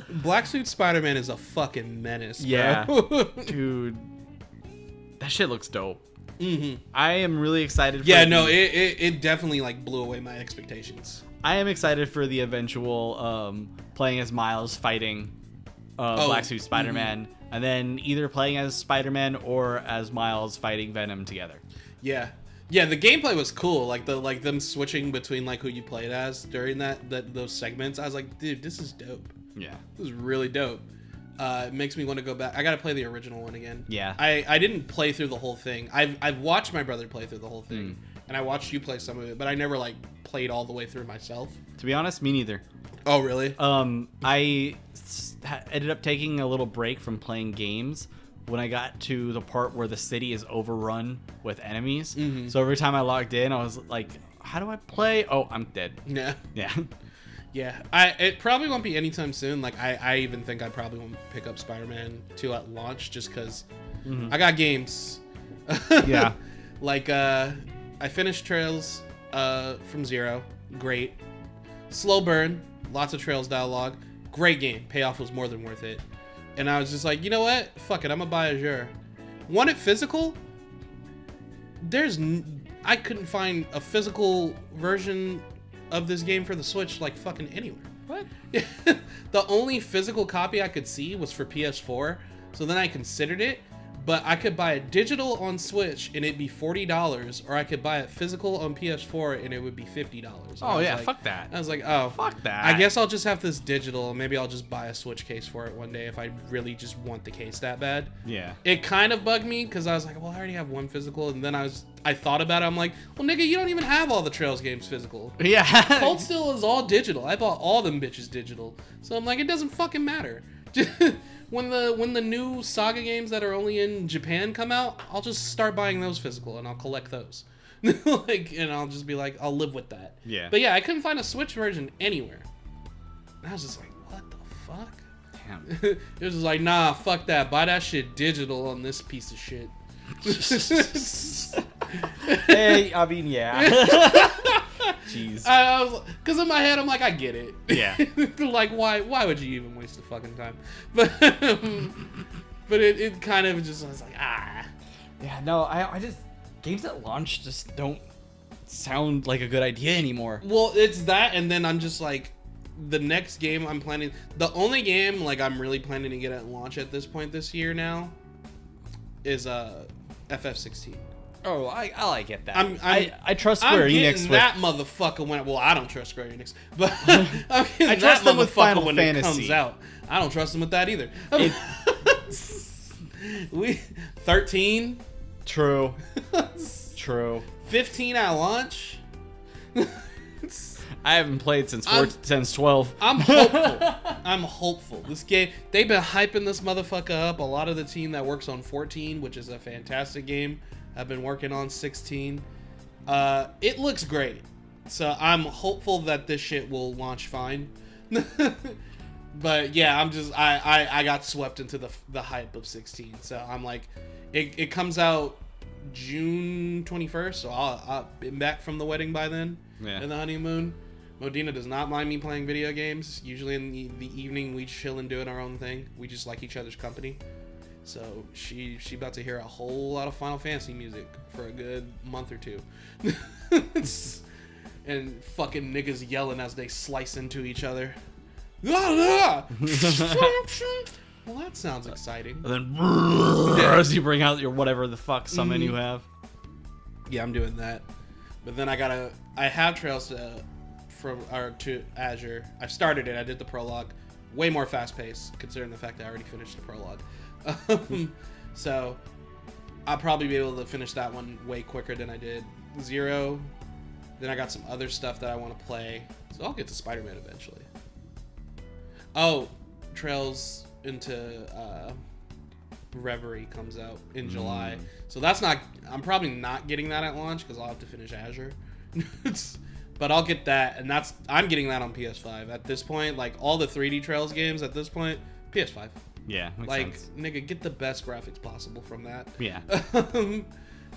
Black Suit Spider-Man is a fucking menace. Yeah. Bro. Dude. That shit looks dope. hmm I am really excited for Yeah, the- no, it, it, it definitely like blew away my expectations. I am excited for the eventual um, playing as Miles fighting uh, Oh, Black Suit Spider Man, and then either playing as Spider Man or as Miles fighting Venom together. Yeah. Yeah, the gameplay was cool. Like the like them switching between like who you played as during that that those segments. I was like, dude, this is dope. Yeah. This is really dope. Uh, it makes me want to go back. I gotta play the original one again. Yeah. I, I didn't play through the whole thing. I've I've watched my brother play through the whole thing, and I watched you play some of it, but I never like played all the way through myself. To be honest, me neither. Oh really? Um, I ended up taking a little break from playing games when I got to the part where the city is overrun with enemies. Mhm. So every time I logged in, I was like, "How do I play?" Oh, I'm dead. yeah. Yeah. Yeah, I it probably won't be anytime soon. Like I, I even think I probably won't pick up Spider-Man 2 at launch just because I got games. Yeah. like uh, I finished Trails uh from Zero, great. Slow burn, lots of Trails dialogue, great game. Payoff was more than worth it. And I was just like, you know what? Fuck it, I'm gonna buy Azure. Want it physical? There's n- I couldn't find a physical version of this game for the Switch like fucking anywhere. What? the only physical copy I could see was for PS4, so then I considered it, but I could buy it digital on Switch and it'd be forty dollars, or I could buy it physical on PS4 and it would be fifty dollars. Oh, yeah, fuck that. I was like, oh, Fuck that. I guess I'll just have this digital. Maybe I'll just buy a Switch case for it one day if I really just want the case that bad. Yeah. It kind of bugged me because I was like, well, I already have one physical, and then I was, I thought about it. I'm like, well, nigga, you don't even have all the Trails games physical. Yeah. Cold Steel is all digital. I bought all them bitches digital. So I'm like, it doesn't fucking matter. when the when the new Saga games that are only in Japan come out, I'll just start buying those physical and I'll collect those. like and I'll just be like, I'll live with that. Yeah. But yeah, I couldn't find a Switch version anywhere. And I was just like, what the fuck? Damn. it was just like, nah, fuck that. Buy that shit digital on this piece of shit. hey, I mean, yeah. Jeez. I, I was, cause in my head I'm like, I get it. Yeah. like, why? Why would you even waste the fucking time? But, but it, it kind of just was like, ah. Yeah, no, I, I just games at launch just don't sound like a good idea anymore. Well, it's that, and then I'm just like, the next game I'm planning. The only game like I'm really planning to get at launch at this point this year now is uh FF16. Oh, I, I get that. I'm- I'm- I, I trust I'm Square getting Enix with that motherfucker when. Well, I don't trust Square Enix, but I'm I trust them with Final when it Fantasy. comes out. I don't trust them with that either. It- we 13, True. True. 15 at launch. I haven't played since I'm- since 12. I'm hopeful. I'm hopeful. This game, they've been hyping this motherfucker up. A lot of the team that works on 14, which is a fantastic game, have been working on 16. Uh, it looks great. So I'm hopeful that this shit will launch fine. but yeah, I'm just I, I I got swept into the the hype of 16. So I'm like, it, it comes out June 21st. So I'll I'll be back from the wedding by then Yeah. and the honeymoon. Modena does not mind me playing video games. Usually in the, the evening, we chill and doing our own thing. We just like each other's company. So she she about to hear a whole lot of Final Fantasy music for a good month or two. and fucking niggas yelling as they slice into each other. Well, that sounds exciting. And then as you bring out your whatever the fuck summon mm-hmm. you have. Yeah, I'm doing that. But then I gotta. I have Trails to, from or to Azure. I've started it. I did the prologue. Way more fast paced, considering the fact that I already finished the prologue. Um, so I'll probably be able to finish that one way quicker than I did Zero. Then I got some other stuff that I want to play. So I'll get to Spider Man eventually. Oh, Trails into uh, Reverie comes out in July. So that's not. I'm probably not getting that at launch because I'll have to finish Azure. but I'll get that, and that's. I'm getting that on PS5 at this point. Like all the 3D Trails games at this point, PS5. Yeah, like sense. nigga, get the best graphics possible from that. Yeah.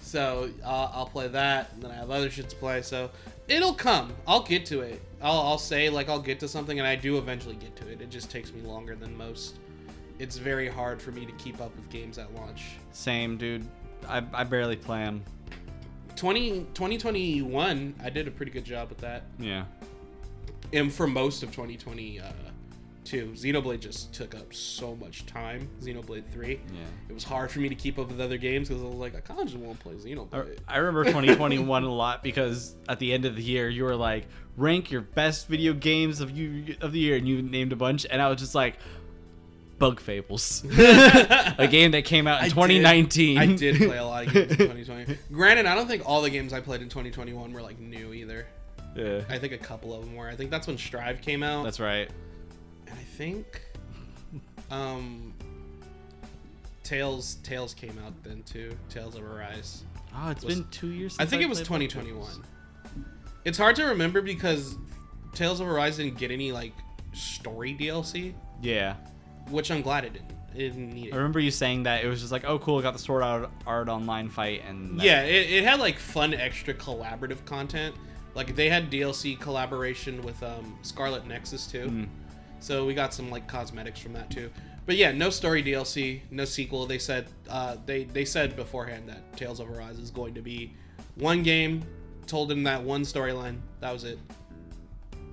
So uh, I'll play that, and then I have other shit to play. So it'll come. I'll get to it. I'll, I'll say like I'll get to something, and I do eventually get to it. It just takes me longer than most. It's very hard for me to keep up with games at launch. Same, dude. I, I barely play 'em. 20, 2021, I did a pretty good job with that. Yeah. And for most of 2022, Xenoblade just took up so much time. Xenoblade 3. Yeah. It was hard for me to keep up with other games because I was like, I kind of just want to play I, Xenoblade. I remember 2021 a lot because at the end of the year you were like rank your best video games of you of the year and you named a bunch and I was just like Bug Fables, a game that came out in I did- 2019. I did play a lot of games in 2020. Granted, I don't think all the games I played in 2021 were like new either. yeah, I think a couple of them were. I think that's when Strive came out. that's right. and I think um Tales Tales came out then too. Tales of Arise. Oh, it's Was- been two years. I think it was 2021. Fables. It's hard to remember because Tales of Arise didn't get any like story DLC, Yeah, which I'm glad it didn't. It didn't need it. I remember you saying that it was just like, oh, cool, I got the Sword Art, art Online fight, and that- Yeah, it, it had like fun extra collaborative content. Like they had DLC collaboration with um, Scarlet Nexus too. Mm. So we got some like cosmetics from that too. But yeah, no story DLC, no sequel. They said uh, they they said beforehand that Tales of Arise is going to be one game told in that one storyline. That was it.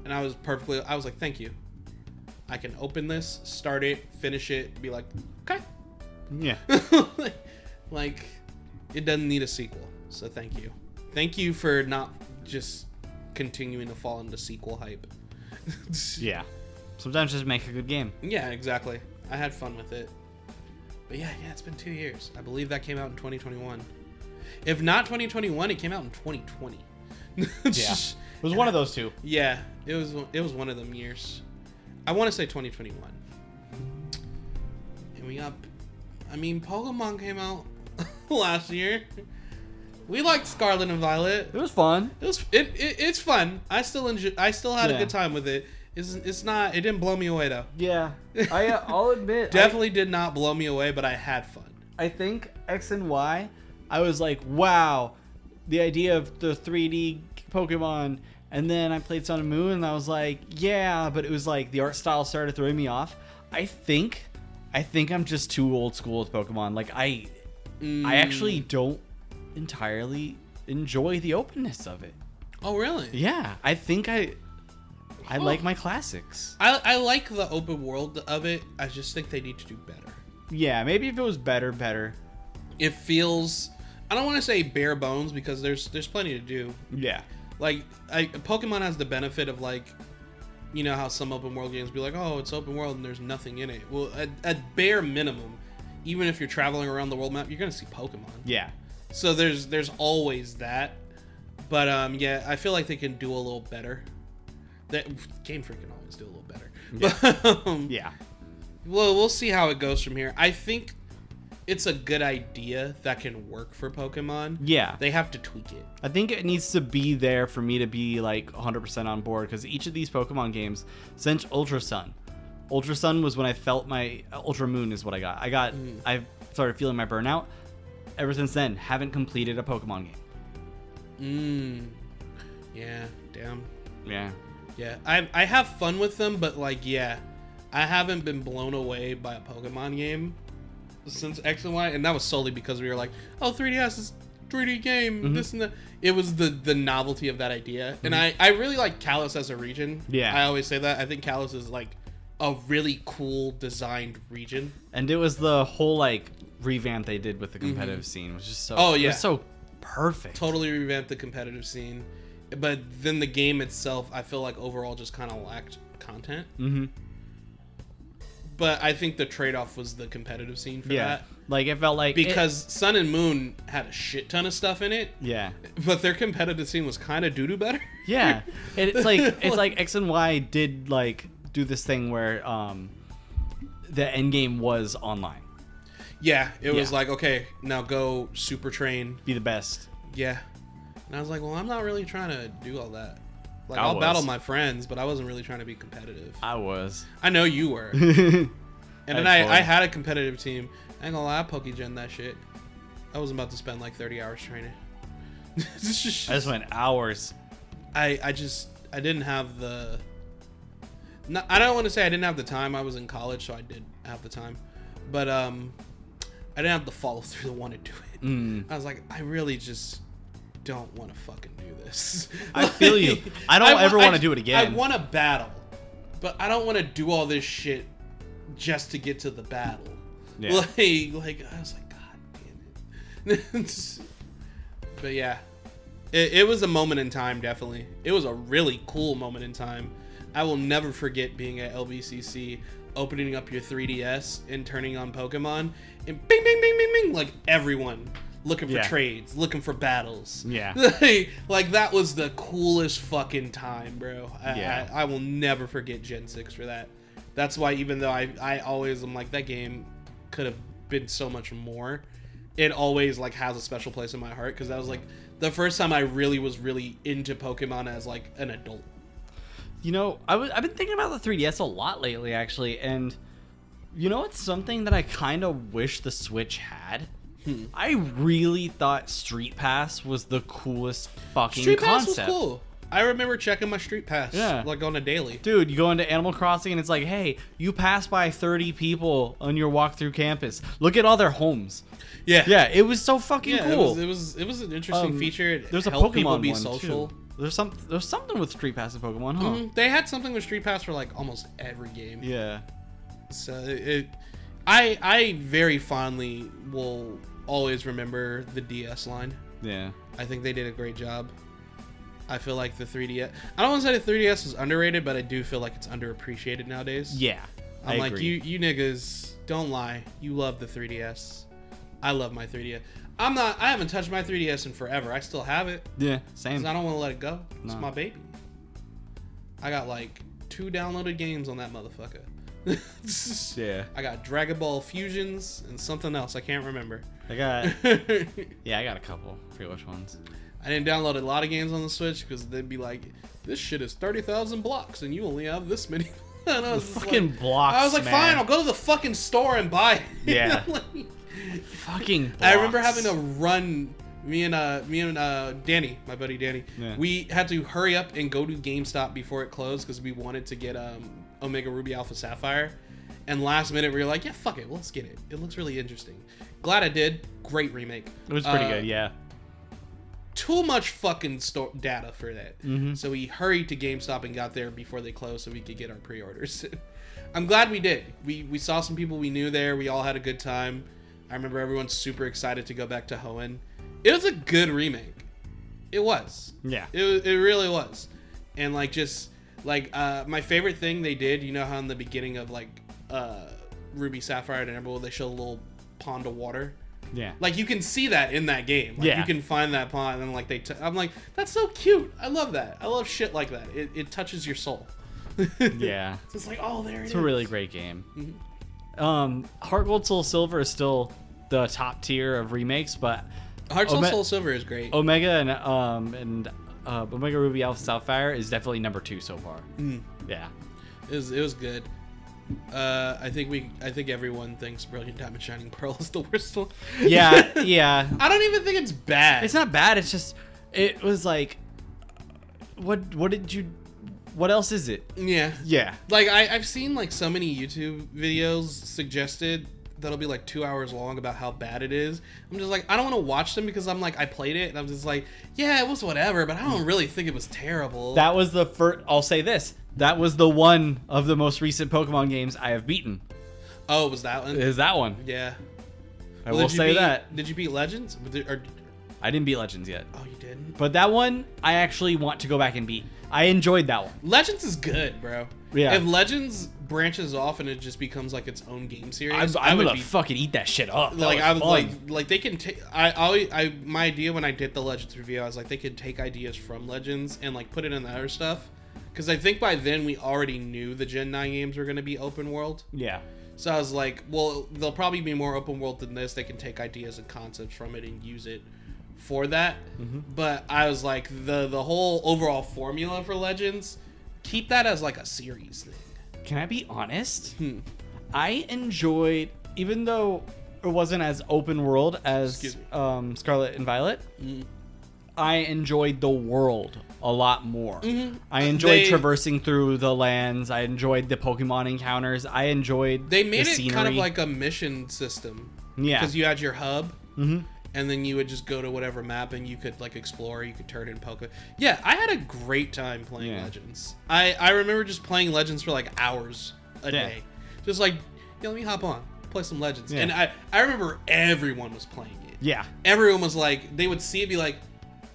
And I was perfectly. I was like, thank you. I can open this, start it, finish it, be like, okay. yeah, Like, it doesn't need a sequel. So thank you. Thank you for not just continuing to fall into sequel hype. Yeah. Sometimes just make a good game. Yeah, exactly. I had fun with it. But yeah, yeah, it's been two years. I believe that came out in 2021. If not 2021, it came out in 2020. Yeah. It was one of those two. Yeah, it was it was one of them years. I want to say 2021. And we got I mean Pokemon came out last year. We liked Scarlet and Violet. It was fun. It was it, it it's fun. I still enjoy I still had Yeah. a good time with it. It's it's not it didn't blow me away though. Yeah. I, uh, I'll admit. Definitely did not blow me away, but I had fun. I think X and Y, I was like, wow, the idea of the 3D Pokemon. And then I played Sun and Moon, and I was like, yeah, but it was like the art style started throwing me off. I think, I think I'm just too old school with Pokemon. Like I, I mm. actually don't entirely enjoy the openness of it. Oh really? Yeah, I think I, I like my classics. I, I like the open world of it. I just think they need to do better. Yeah, maybe if it was better, better. It feels I don't want to say bare bones because there's there's plenty to do. Yeah. Like I, Pokemon has the benefit of like you know how some open world games be like, "Oh, it's open world and there's nothing in it." Well, at, at bare minimum, even if you're traveling around the world map, you're going to see Pokemon. Yeah. So there's there's always that. But um yeah, I feel like they can do a little better. That Game Freak can always do a little better. But, um, Yeah. well, we'll see how it goes from here. I think it's a good idea that can work for Pokemon. Yeah. They have to tweak it. I think it needs to be there for me to be like 100% on board because each of these Pokemon games, since Ultra Sun, Ultra Sun was when I felt my Ultra Moon is what I got. I got I started feeling my burnout. Ever since then, haven't completed a Pokemon game. Mm. Yeah, damn. Yeah. Yeah. I I have fun with them, but like yeah, I haven't been blown away by a Pokemon game since X and Y, and that was solely because we were like, oh, 3DS is 3D game, mm-hmm. this and that. It was the the novelty of that idea, and mm-hmm. I I really like Kalos as a region. Yeah. I always say that. I think Kalos is like a really cool designed region. And it was the whole like revamp they did with the mm-hmm. competitive scene, which is so Oh, yeah. so perfect. Totally revamped the competitive scene, but then the game itself, I feel like overall just kind of lacked content. But I think the trade off was the competitive scene for Yeah. that. Like it felt like it- because Sun and Moon had a shit ton of stuff in it, yeah. but their competitive scene was kind of doo doo better. Yeah, it's like it's like X and Y did like do this thing where um the end game was online, yeah, it was Yeah. like okay, now go super train. be the best. Yeah, and I was like, well, I'm not really trying to do all that. Like I I'll was. battle my friends, but I wasn't really trying to be competitive. I was. I know you were, and then I. I had a competitive team. I ain't gonna lie, I Pokegen that shit. I was about to spend like 30 hours training. Just- I just went hours. I I just I didn't have the. No, I don't want to say I didn't have the time. I was in college, so I did have the time, but um, I didn't have the follow through to want to do it. Mm. I was like, I really just don't want to fucking do this. I feel you. I don't wa- ever wanna do it again. I want to battle, but I don't want to do all this shit just to get to the battle. Yeah. Like, like I was like, God damn it. but yeah, it, it was a moment in time. Definitely, it was a really cool moment in time. I will never forget being at LBCC, opening up your 3DS and turning on Pokemon, and bing, bing, bing, bing, bing, like everyone looking for Yeah. trades, looking for battles. Yeah. like, that was the coolest fucking time, bro. I, Yeah. I, I will never forget Gen 6 for that. That's why even though I, I always am like that game could have been so much more, it always like has a special place in my heart because that was like the first time I really was really into Pokemon as like an adult. You know, I was I've been thinking about the 3DS a lot lately, actually, and you know, it's something that I kind of wish the Switch had. Hmm. I really thought Street Pass was the coolest fucking Street Pass was cool. I remember checking my Street Pass Yeah. like on a daily. Dude, you go into Animal Crossing and it's like, hey, you pass by 30 people on your walk through campus. Look at all their homes. Yeah, Yeah, it was so fucking yeah. cool. It was, it was it was an interesting Um, feature. It There's a Pokemon people be one social. too. There's some there's something with Street Pass and Pokemon, huh? Mhm. They had something with Street Pass for like almost every game. Yeah. So it, I I very fondly will always remember the DS line. Yeah. I think they did a great job. I feel like the 3DS. I don't want to say the 3DS is underrated, but I do feel like it's underappreciated nowadays. Yeah. I'm I like agree. you, you niggas. Don't lie. You love the 3DS. I love my 3DS. I'm not. I haven't touched my 3DS in forever. I still have it. Yeah, Same. I don't want to let it go. It's No. my baby. I got like two downloaded games on that motherfucker. Yeah. I got Dragon Ball Fusions and something else. I can't remember. I got. Yeah, I got a couple. I forget which ones. I didn't download a lot of games on the Switch because they'd be like, "This shit is thirty thousand blocks, and you only have this many." and I was Fucking like, blocks. I was like, man. "Fine, I'll go to the fucking store and buy." it." Yeah. Like, Fucking. I remember having to run. Me and uh, me and uh, Danny, my buddy Danny, Yeah. we had to hurry up and go to GameStop before it closed because we wanted to get um, Omega Ruby Alpha Sapphire. And last minute, we were like, "Yeah, fuck it, let's get it. It looks really interesting." Glad I did. Great remake. It was pretty Uh, good. Yeah. Too much fucking sto- data for that. Mhm. So we hurried to GameStop and got there before they closed, so we could get our pre-orders. I'm glad we did. We we saw some people we knew there. We all had a good time. I remember everyone super excited to go back to Hoenn. It was a good remake. It was. Yeah. It it really was. And like just like uh my favorite thing they did, you know how in the beginning of like uh Ruby Sapphire and Emerald they show a little pond of water. Yeah. Like you can see that in that game. Like Yeah. you can find that pond and like they t- I'm like that's so cute. I love that. I love shit like that. It, it touches your soul. Yeah. It's like oh there it It's is. a really great game. Mm-hmm. Um, Heart Gold Soul Silver is still the top tier of remakes, but Heart Soul Ome- Soul Silver is great. Omega and um and uh, Omega Ruby Alpha Sapphire is definitely number two so far. Mm. Yeah. It was it was good. Uh, I think we I think everyone thinks Brilliant Diamond Shining Pearl is the worst one. Yeah. yeah. I don't even think it's bad. It's not bad. It's just it was like, what what did you? What else is it? Yeah. Yeah. Like I, I've seen like so many YouTube videos suggested that'll be like two hours long about how bad it is. I'm just like I don't want to watch them because I'm like I played it and I'm just like yeah it was whatever, but I don't really think it was terrible. That was the first. I'll say this. That was the one of the most recent Pokemon games I have beaten. oh, was that one? Is that one? yeah. I Well, will say beat- that. Did you beat Legends? Or, I didn't beat Legends yet, oh, you didn't. but that one I actually want to go back and beat. I enjoyed that one. Legends is good, bro. Yeah. If Legends branches off and it just becomes like its own game series, I'm, I I'm would gonna be fucking eat that shit up. That like I was like like they can take I always I my idea when I did the Legends review I was like they could take ideas from Legends and like put it in the other stuff because I think by then we already knew the Gen 9 games were going to be open world yeah, so I was like well they'll probably be more open world than this they can take ideas and concepts from it and use it for that but I was like the the whole overall formula for Legends keep that as like a series thing can I be honest? Hmm. I enjoyed, even though it wasn't as open world as um, Scarlet and Violet. Mm. I enjoyed the world a lot more. Mhm. I enjoyed They- traversing through the lands. I enjoyed the Pokemon encounters. I enjoyed they made the it kind of like a mission system yeah, because you had your hub hmm and then you would just go to whatever map and you could like explore you could turn in Pokemon. Yeah, I had a great time playing Yeah. Legends. I I remember just playing Legends for like hours a Yeah. day, just like yeah, let me hop on play some Legends. Yeah. And I I remember everyone was playing it. yeah, Everyone was like they would see it be like,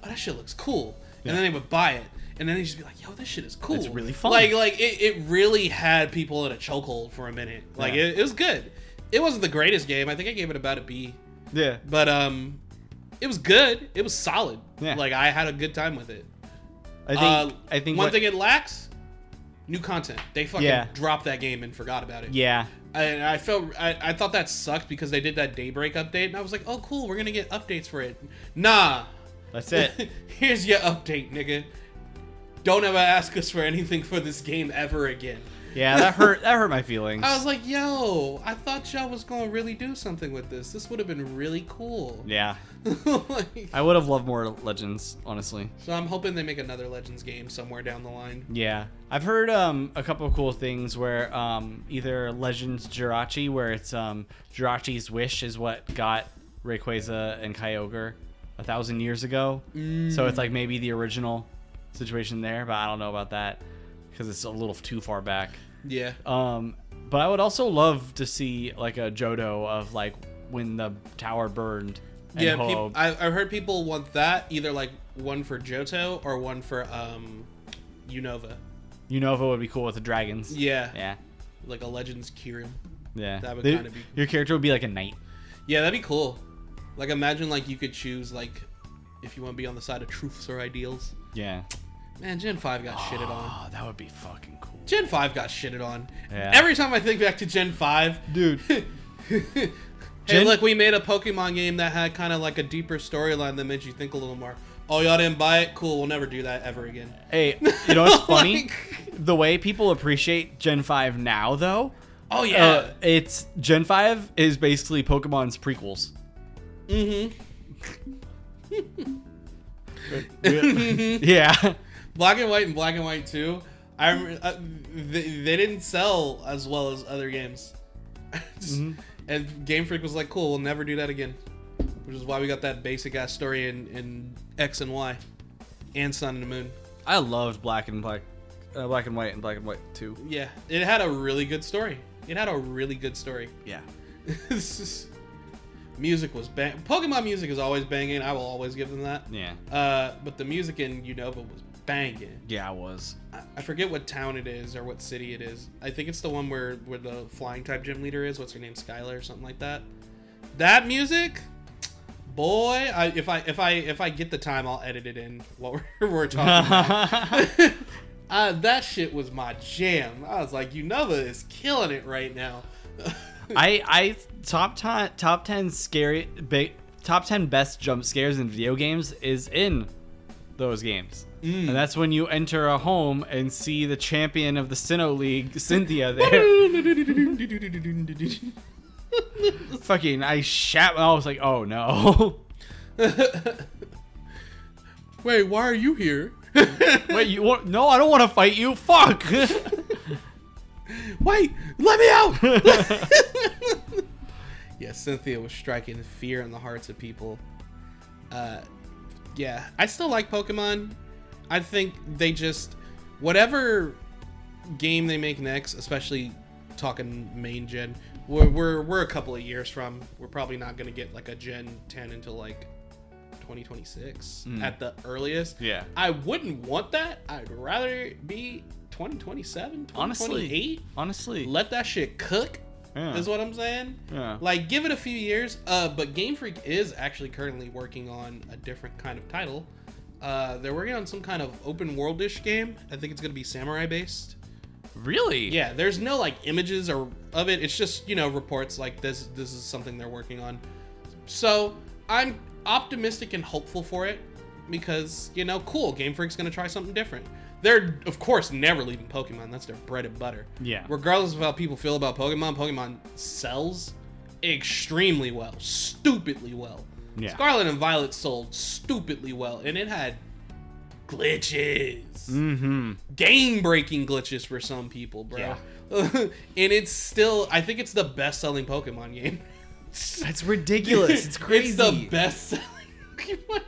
oh that shit looks cool, Yeah. and then they would buy it. And then they just be like, "Yo, this shit is cool. It's really fun." Like, like it, it really had people in a chokehold for a minute. Like, Yeah. it, it was good. It wasn't the greatest game. I think I gave it about a B yeah. but um it was good it was solid Yeah. like i had a good time with it I think uh, I think one what- thing it lacks new content they fucking Yeah. dropped that game and forgot about it Yeah, and i felt I, I thought that sucked because they did that daybreak update and i was like oh cool we're gonna get updates for it nah that's it. here's your update nigga don't ever ask us for anything for this game ever again yeah, that hurt. That hurt my feelings. I was like, yo, I thought y'all was gonna really do something with this. This would have been really cool. yeah, Like- I would have loved more Legends, honestly. So I'm hoping they make another Legends game somewhere down the line. Yeah, I've heard um, a couple of cool things where um, either Legends Jirachi, where it's um, Jirachi's wish is what got Rayquaza and Kyogre a thousand years ago. So it's like maybe the original situation there, but I don't know about that because it's a little too far back. Yeah. Um, but I would also love to see like a Johto of like when the tower burned. And Yeah, peop I, I've heard people want that either like one for Johto or one for um, Unova. Unova would be cool with the dragons. Yeah, Yeah. like a Legends Kyurem. Yeah. That would kinda be- Your character would be like a knight. Yeah, that'd be cool. Like imagine like you could choose like if you want to be on the side of truths or ideals. Yeah. Man, Gen Five got shitted on. Oh, that would be fucking cool. Gen Five got shitted on. Yeah. Every time I think back to Gen Five, Dude. hey, Gen- look, we made a Pokemon game that had kind of like a deeper storyline that made you think a little more. Oh, y'all didn't buy it? Cool, we'll never do that ever again. Hey, you know what's funny? Like- the way people appreciate Gen 5 now, though, Oh yeah. uh, it's Gen 5 is basically Pokemon's prequels. Mm-hmm. yeah. Black and White and Black and White Two. I remember uh, they, they didn't sell as well as other games, Just- Mhm. and Game Freak was like, "Cool, we'll never do that again," which is why we got that basic ass story in, in X and Y, and Sun and the Moon. I loved Black and Black, uh, Black and White and Black and White 2. Yeah, it had a really good story. It had a really good story. Yeah. This is- music was bang. Pokemon music is always banging. I will always give them that. Yeah. Uh, but the music in Unova was banging. Yeah, it was. I- I forget what town it is or what city it is. I think it's the one where where the flying type gym leader is. What's her name? Skylar or something like that. That music, boy. I, if I if I if I get the time, I'll edit it in what we're, we're talking. about. uh, that shit was my jam. I was like, Unova is killing it right now. I I top ten top ten scary big top ten best jump scares in video games is in those games. Mm. And that's when you enter a home and see the champion of the Sinnoh League, Cynthia, there. Fucking, I shat. I was like, oh no. Wait, why are you here? Wait, you want? No, I don't want to fight you. Fuck. Wait, let me out! yeah, Cynthia was striking fear in the hearts of people. Uh, yeah, I still like Pokemon. I think they just whatever game they make next, especially talking main gen, we're we're, we're a couple of years from. We're probably not gonna get like a Gen 10 until like 2026 Mm. at the earliest. Yeah. I wouldn't want that. I'd rather be 2027, Honestly. 2028 Honestly. let that shit cook Yeah. is what i'm saying Yeah. like give it a few years uh but game freak is actually currently working on a different kind of title uh they're working on some kind of open worldish game i think it's gonna be samurai based Really? yeah there's no like images or of it it's just you know reports like this this is something they're working on so i'm optimistic and hopeful for it because you know cool game freak's gonna try something different they're of course never leaving pokemon that's their bread and butter Yeah. regardless of how people feel about Pokemon, Pokemon sells extremely well, stupidly well. Yeah. Scarlet and Violet sold stupidly well, and it had glitches, Mm-hmm. game-breaking glitches for some people, bro. Yeah. and it's still, I think it's the best-selling Pokemon game. That's ridiculous. It's crazy. It's the best-selling Pokemon.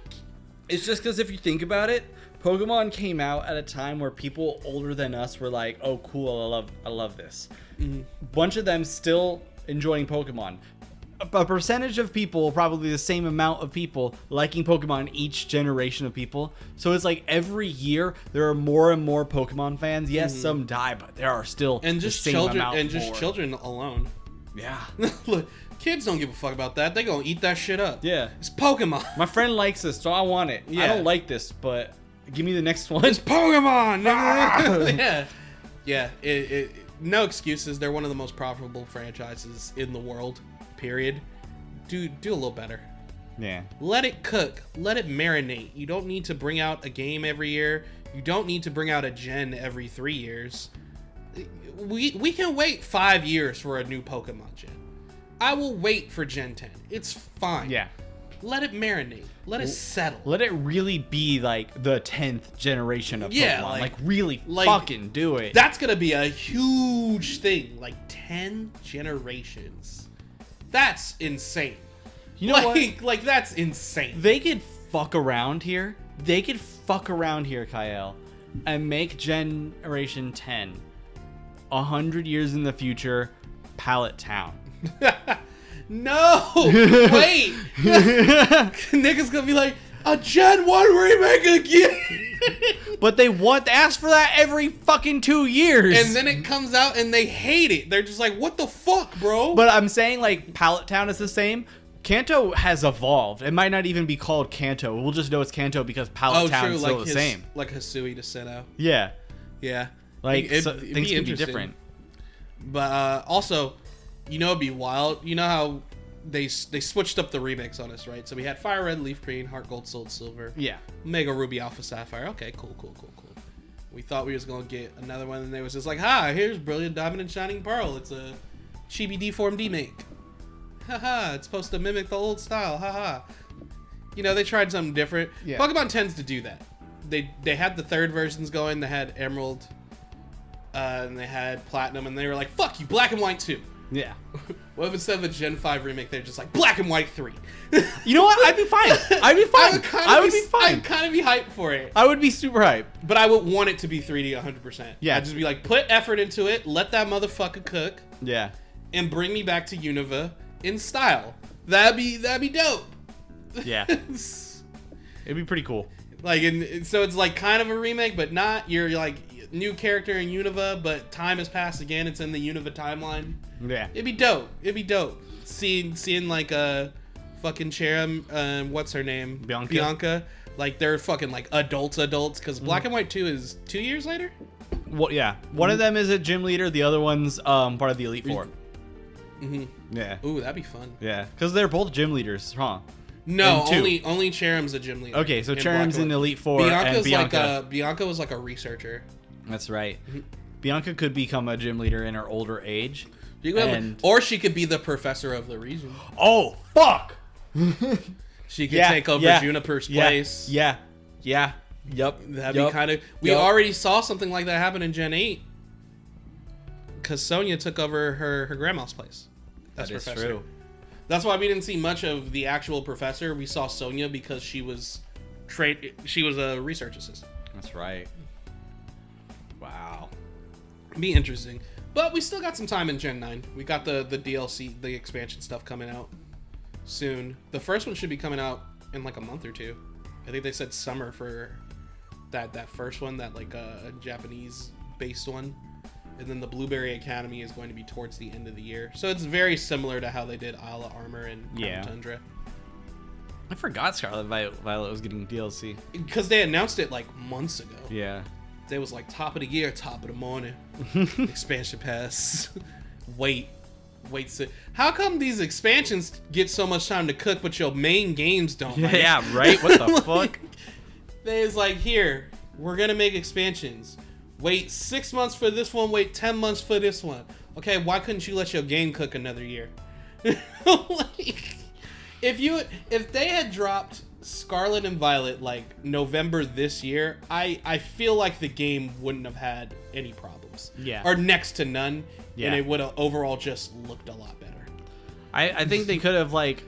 It's just because if you think about it, Pokemon came out at a time where people older than us were like, "Oh, cool! I love, I love this." Mm-hmm. Bunch of them still enjoying Pokemon. A, a percentage of people, probably the same amount of people, liking Pokemon each generation of people. So it's like every year there are more and more Pokemon fans. Yes, mm-hmm. some die, but there are still And the just same children, amount and just more. children alone. Yeah, Look, kids don't give a fuck about that. They gonna eat that shit up. yeah. It's Pokemon. My friend likes this, so I want it. Yeah. I don't like this, but give me the next one. It's Pokemon. nigga. Ah! yeah, yeah. It, it, no excuses. They're one of the most profitable franchises in the world. Period. Do do a little better. yeah. Let it cook. Let it marinate. You don't need to bring out a game every year. You don't need to bring out a gen every three years. We we can wait five years for a new Pokemon gen. I will wait for Gen 10. It's fine. Yeah. Let it marinate. Let it settle. Let it really be like the tenth generation of Yeah, Pokemon. like- Like, really like- fucking do it. That's gonna be a huge thing. Like ten generations. That's insane. you know like, what? Like that's insane. They could fuck around here. They could fuck around here, Kael, and make Generation 10 a hundred years in the future, Pallet Town. no, wait. Niggas gonna be like, a Gen 1 remake again. but they want to ask for that every fucking two years. and then it comes out and they hate it. They're just like, what the fuck, bro? But I'm saying like Pallet Town is the same. Kanto has evolved. It might not even be called Kanto. We'll just know it's Kanto because Pallet oh, Town true, is like still the his, same. like Hisui to Sinnoh. Yeah, Yeah. like It'd- so, be things can be different. But uh, also, you know, it'd be wild. You know how they they switched up the remix on us, right? So we had Fire Red, Leaf Green, Heart Gold, Soul Silver, Yeah, Mega Ruby, Alpha Sapphire. Okay, cool, cool, cool, cool. We thought we was gonna get another one, and they was just like, "Hi, here's Brilliant Diamond and Shining Pearl. It's a chibi deformed remake. Haha, it's supposed to mimic the old style. Haha." You know, they tried something different. Yeah. Pokemon tends to do that. They they had the third versions going. They had Emerald, uh, and they had Platinum, and they were like, "Fuck you, Black and White 2. Yeah. What if instead of a Gen 5 remake, they're just like Black and White 3? You know what? I'd be fine. I'd be fine. I would kind of I would be, be fine. I'd kind of be hyped for it. I would be super hyped. But I would want it to be 3D 100%. Yeah. I'd just be like, put effort into it, let that motherfucker cook, Yeah. and bring me back to Unova in style. That'd be that'd be dope. Yeah. It'd be pretty cool. like, and so it's like kind of a remake, but not. You're like new character in Unova, but time has passed again. It's in the Unova timeline. Yeah. It'd be dope. It'd be dope. Seeing seeing like a fucking Cheren, uh, what's her name? Bianca. Bianca. Like they're fucking like adults, adults. Mm. Because Black and White Two is two years later. Well, yeah. One of them is a gym leader. The other one's um part of the Elite 4 hmm Yeah. Ooh, that'd be fun. Yeah. Because they're both gym leaders, huh? No, only only Cheren's a gym leader. Okay, so Cheren's in. Elite Four Bianca's and Bianca. like a Bianca was like a researcher. That's right. Bianca could become a gym leader in her older age. She could have- And- or she could be the professor of the region. Oh fuck! She could Yeah, take over yeah, Juniper's yeah, place. Yeah, yeah, yep. That'd be kind of. We yup. already saw something like that happen in Gen Eight. Because Sonia took over her her grandma's place. That's professor. true. That's why we didn't see much of the actual professor. We saw Sonia because she was trained. She was a research assistant. That's right. Wow. Be interesting. But we still got some time in Gen 9. We got the the DLC, the expansion stuff coming out soon. The first one should be coming out in like a month or two. I think they said summer for that that first one, that like uh, Japanese based one. And then the Blueberry Academy is going to be towards the end of the year. So it's very similar to how they did Isle of Armor and Crown Yeah. Tundra. I forgot Scarlet Violet was getting DLC. Because they announced it like months ago. Yeah. They was like top of the year, top of the morning. Expansion pass. wait, wait. So, how come these expansions get so much time to cook, but your main games don't? like? Yeah, right? What the fuck? There's like here, we're gonna make expansions. Wait six months for this one. Wait ten months for this one. Okay, why couldn't you let your game cook another year? like, if you if they had dropped Scarlet and Violet like November this year, I I feel like the game wouldn't have had any problems. Yeah. Or next to none. Yeah. And it would have overall just looked a lot better. I, I think they could have like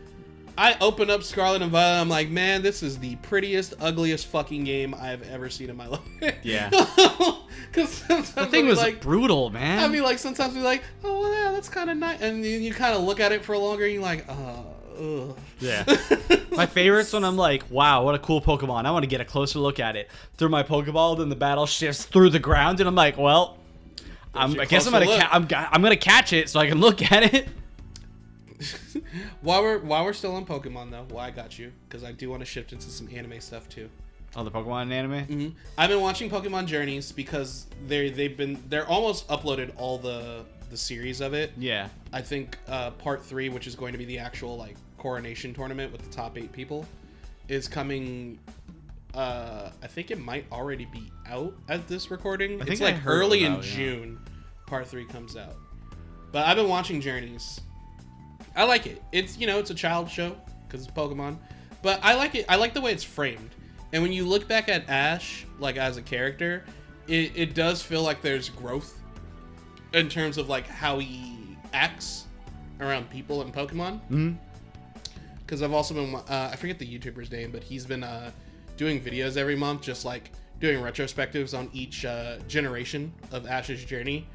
I open up Scarlet and Violet. I'm like, man, this is the prettiest, ugliest fucking game I've ever seen in my life. Yeah. Because sometimes the thing was like, brutal, man. I mean, like sometimes we're like, oh well, yeah, that's kind of nice, and you, you kind of look at it for longer, and you're like, uh, ugh. Yeah. my favorite's when I'm like, wow, what a cool Pokemon. I want to get a closer look at it. Through my Pokeball, then the battle shifts through the ground, and I'm like, well, I guess I'm gonna ca- I'm, I'm gonna catch it so I can look at it. while we're while we're still on Pokemon though, well, I got you because I do want to shift into some anime stuff too. Oh, the Pokemon anime. Mm-hmm. I've been watching Pokemon Journeys because they they've been they're almost uploaded all the the series of it. Yeah. I think uh, part three, which is going to be the actual like coronation tournament with the top eight people, is coming. Uh, I think it might already be out at this recording. I it's like early in about it, yeah. June. Part three comes out, but I've been watching Journeys. I like it. It's you know it's a child show because it's Pokemon, but I like it. I like the way it's framed. And when you look back at Ash, like as a character, it, it does feel like there's growth in terms of like how he acts around people and Pokemon. Because I've also been, uh, I forget the YouTuber's name, but he's been uh, doing videos every month, just like doing retrospectives on each uh, generation of Ash's journey.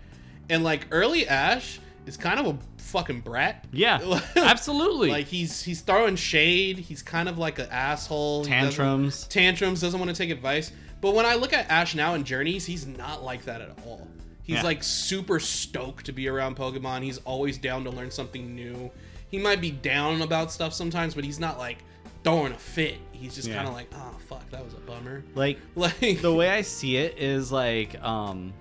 And like early Ash is kind of a fucking brat. Yeah, absolutely. like he's he's throwing shade. He's kind of like an asshole. He doesn't- Tantrums. tantrums. Doesn't want to take advice. But when I look at Ash now in Journeys, he's not like that at all. He's Yeah. like super stoked to be around Pokemon. He's always down to learn something new. He might be down about stuff sometimes, but he's not like throwing a fit. He's just Yeah. kind of like, oh fuck, that was a bummer. Like Like the way I see it is like um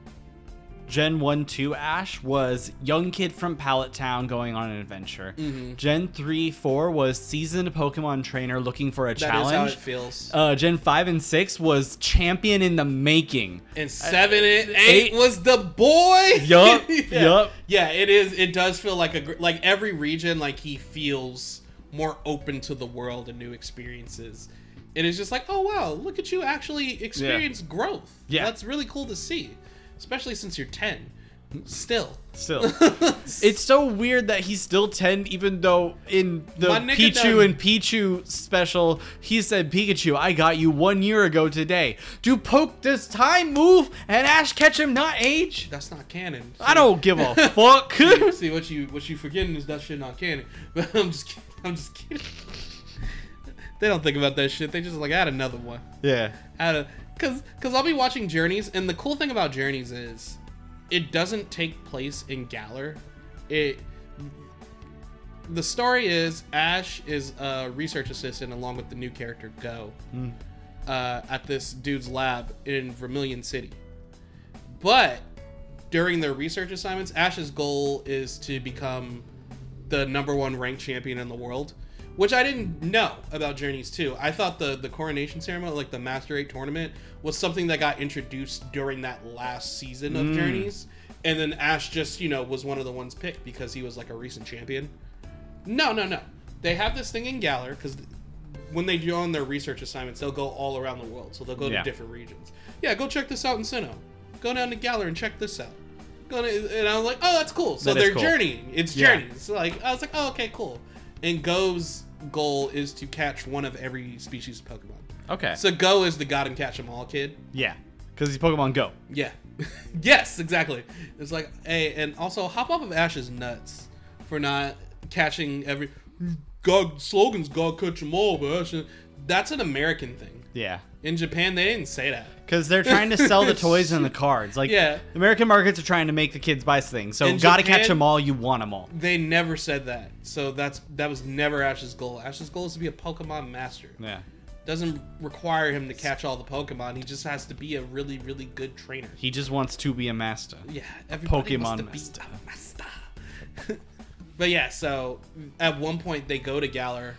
Gen 1 2 Ash was young kid from Pallet Town going on an adventure. Mm-hmm. Gen 3 4 was seasoned Pokemon trainer looking for a that is how challenge. it feels. uh, Gen 5 and 6 was champion in the making. and seven and eight, eight- was the boy. Yup, yeah. yup. Yeah, it is. It does feel like a like every region, like he feels more open to the world and new experiences. And It is just like, oh wow, look at you actually experience growth. Yeah. that's really cool to see, especially since you're ten. Still, Still. it's so weird that he's still 10, even though in the Pichu done- and Pichu special, he said, Pikachu, I got you one year ago today. Do poke this time move and Ash catch him not age? that's not canon. I don't give a fuck. See, see what you what you forgetting is that shit not canon. But I'm just kidding. I'm just kidding. they don't think about that shit. They just like add another one. yeah. Add a because because I'll be watching Journeys, and the cool thing about Journeys is it doesn't take place in Galar. It the story is Ash is a research assistant along with the new character Go uh, at this dude's lab in Vermilion City. But during their research assignments, Ash's goal is to become the number one ranked champion in the world, which I didn't know about Journeys 2. I thought the the coronation ceremony, like the Master 8 tournament, was something that got introduced during that last season of mm. Journeys. And then Ash just, you know, was one of the ones picked because he was like a recent champion. No, no, no. They have this thing in Galar because when they do on their research assignments, they'll go all around the world. So they'll go Yeah. to different regions. Yeah, go check this out in Sinnoh. Go down to Galar and check this out. Go to, and I was like, oh, that's cool. So That they're cool. journeying. It's Yeah. journeys. So like, I was like, oh, okay, cool. And Go's goal is to catch one of every species of Pokemon. Okay. So Go is the God and Catch 'em all kid. yeah. Because he's Pokemon Go. Yeah. yes, exactly. It's like, hey, and also hop off of Ash's nuts for not catching every God slogans. God catch 'em all, but that's an American thing. Yeah. In Japan, they didn't say that. Because they're trying to sell the toys and the cards. Like, Yeah. American markets are trying to make the kids buy things. So, In gotta Japan- catch them all. You want them all. They never said that. So that's that was never Ash's goal. Ash's goal is to be a Pokemon master. Yeah. Doesn't require him to catch all the Pokemon. He just has to be a really, really good trainer. He just wants to be a master. Yeah, everybody Pokemon wants to be a master. but yeah, so at one point they go to Galar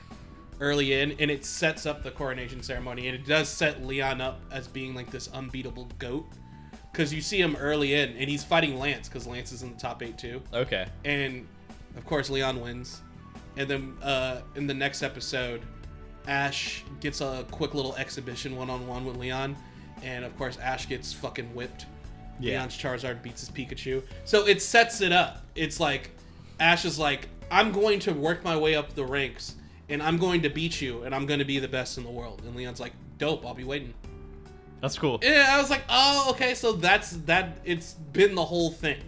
early in, and it sets up the coronation ceremony, and it does set Leon up as being like this unbeatable goat. Because you see him early in, and he's fighting Lance, because Lance is in the top eight too. Okay. and of course Leon wins. And then uh, in the next episode, Ash gets a quick little exhibition one on one with Leon, and of course Ash gets fucking whipped. Yeah. Leon's Charizard beats his Pikachu, so it sets it up. It's like Ash is like, I'm going to work my way up the ranks, and I'm going to beat you, and I'm going to be the best in the world. And Leon's like, dope, I'll be waiting. That's cool. Yeah, I was like, oh, okay, so that's that. It's been the whole thing.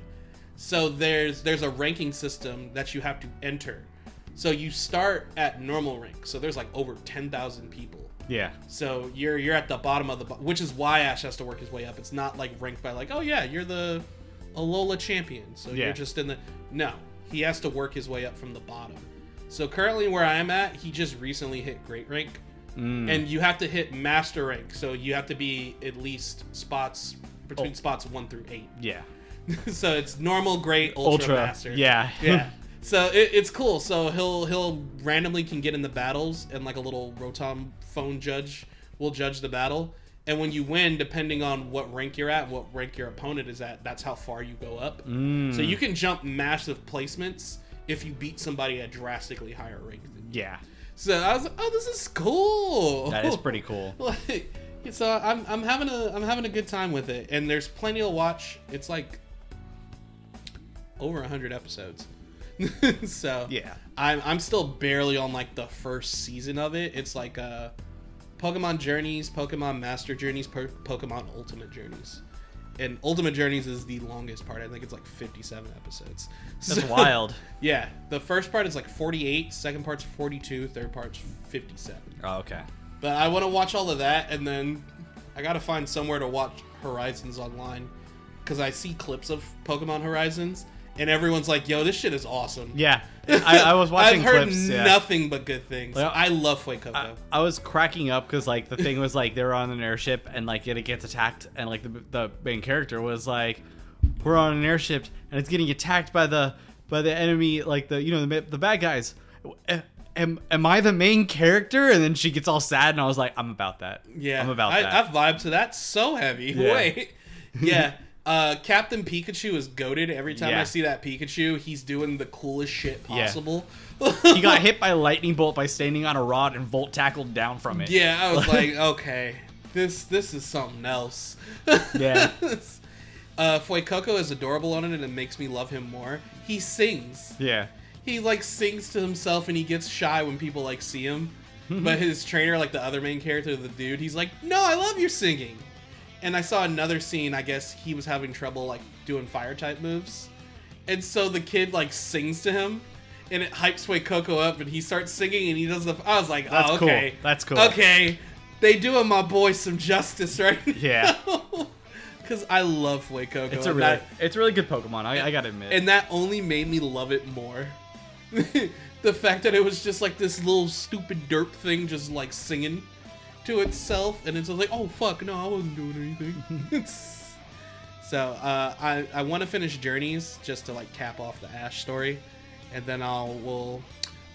So there's there's a ranking system that you have to enter. So you start at normal rank. So there's like over ten thousand people. Yeah. So you're you're at the bottom of the, bo- which is why Ash has to work his way up. It's not like ranked by like, oh yeah, you're the Alola champion, so Yeah. you're just in the. No, he has to work his way up from the bottom. So currently where I am at, he just recently hit great rank, Mm. and you have to hit master rank. So you have to be at least spots between Oh. spots one through eight. Yeah. so it's normal, great, ultra, Ultra. master. Yeah. yeah. So it, it's cool. So he'll he'll randomly can get in the battles, and like a little Rotom phone judge will judge the battle. And when you win, depending on what rank you're at, what rank your opponent is at, that's how far you go up. Mm. So you can jump massive placements if you beat somebody at drastically higher rank than you. Yeah. So I was like, oh, this is cool. That is pretty cool. like so I'm, I'm having a I'm having a good time with it and there's plenty to watch it's like over 100 episodes so Yeah. I'm, I'm still barely on like the first season of it it's like uh pokemon journeys pokemon master journeys po- pokemon ultimate journeys and Ultimate Journeys is the longest part. I think it's like 57 episodes. That's So- wild. Yeah, the first part is like 48, second part's 42, third part's 57. Oh, okay. But I want to watch all of that, and then I gotta find somewhere to watch Horizons online because I see clips of Pokemon Horizons, and everyone's like, "Yo, this shit is awesome." Yeah, I, I was watching I've heard clips. yeah. nothing but good things. Well, I love Fuecoco. I, I was cracking up because like the thing was like they were on an airship and like it gets attacked and like the, the main character was like we're on an airship and it's getting attacked by the by the enemy like the you know the, the bad guys am, am i the main character and then she gets all sad and i was like i'm about that yeah, i'm about I, that I vibe to that so heavy. Yeah. Wait, yeah. Uh, Captain Pikachu is goaded every time Yeah. I see that Pikachu. He's doing the coolest shit Yeah. possible. he got hit by a lightning bolt by standing on a rod and volt tackled down from it Yeah, I was like, okay, this this is something else. Yeah. Uh, Fuecoco is adorable on it, and it makes me love him more. He sings. yeah He like sings to himself, and he gets shy when people like see him. but his trainer, like the other main character, the dude, he's like, "No, I love your singing." And I saw another scene. I guess he was having trouble like doing fire type moves, and so the kid like sings to him, and it hypes Fuecoco up, and he starts singing, and he does the. I was like, That's oh, cool. okay, That's cool. Okay, they doing my boy some justice right Yeah. Because I love Fuecoco. it's a really that- it's a really good pokemon i, I gotta admit and that only made me love it more. the fact that it was just like this little stupid derp thing just like singing to itself and it's like oh fuck no i wasn't doing anything so uh, i i want to finish journeys just to like cap off the ash story and then i'll will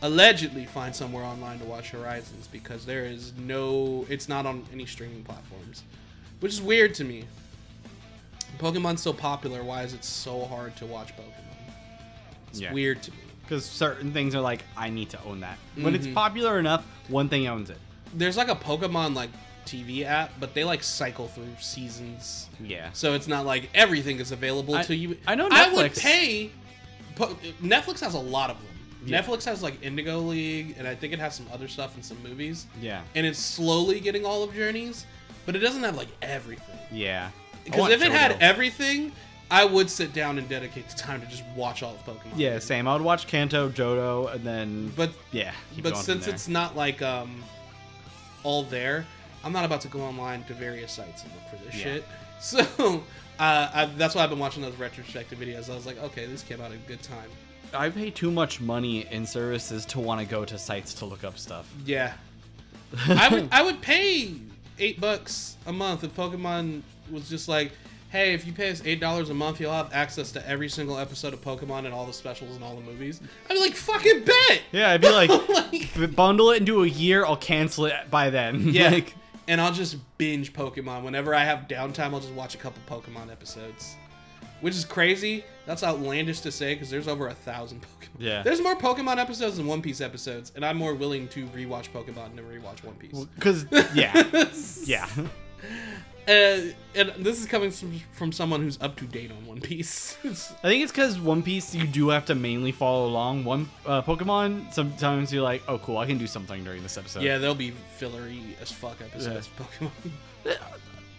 allegedly find somewhere online to watch horizons because there is no it's not on any streaming platforms which is weird to me pokemon's so popular why is it so hard to watch pokemon it's Yeah. weird to me because certain things are like I need to own that. When it's Mhm. popular enough, one thing owns it. There's like a Pokemon like TV app, but they like cycle through seasons, Yeah. so it's not like everything is available I- to you. I know I would pay. Po- Netflix has a lot of them. Yeah. Netflix has like Indigo League, and I think it has some other stuff and some movies. Yeah. And it's slowly getting all of Journeys, but it doesn't have like everything. Yeah. Because if it had everything, I would sit down and dedicate the time to just watch all of Pokemon. Yeah, same. I would watch Kanto, Johto, and then. But yeah. but since it's not like um all there. I'm not about to go online to various sites and look for this Yeah. shit. So uh, I, that's why i've been watching those retrospective videos. I was like okay this came out at a good time. I pay too much money in services to want to go to sites to look up stuff. yeah. I would i would pay eight bucks a month if pokemon was just like hey if you pay us eight dollars a month you'll have access to every single episode of pokemon and all the specials and all the movies i'd be like fucking bet Yeah, I'd be like, Like- bundle it into a year. I'll cancel it by then. Yeah. like, and I'll just binge Pokemon. Whenever I have downtime, I'll just watch a couple Pokemon episodes. Which is crazy. That's outlandish to say because there's over a thousand Pokemon. Yeah. There's more Pokemon episodes than One Piece episodes, and I'm more willing to rewatch Pokemon than rewatch One Piece. because yeah, yeah. Uh, and this is coming from, from someone who's up to date on One Piece. I think it's because One Piece you do have to mainly follow along. One uh, Pokemon, sometimes you're like, oh cool, I can do something during this episode. yeah, there'll be fillery as fuck episodes of Pokemon.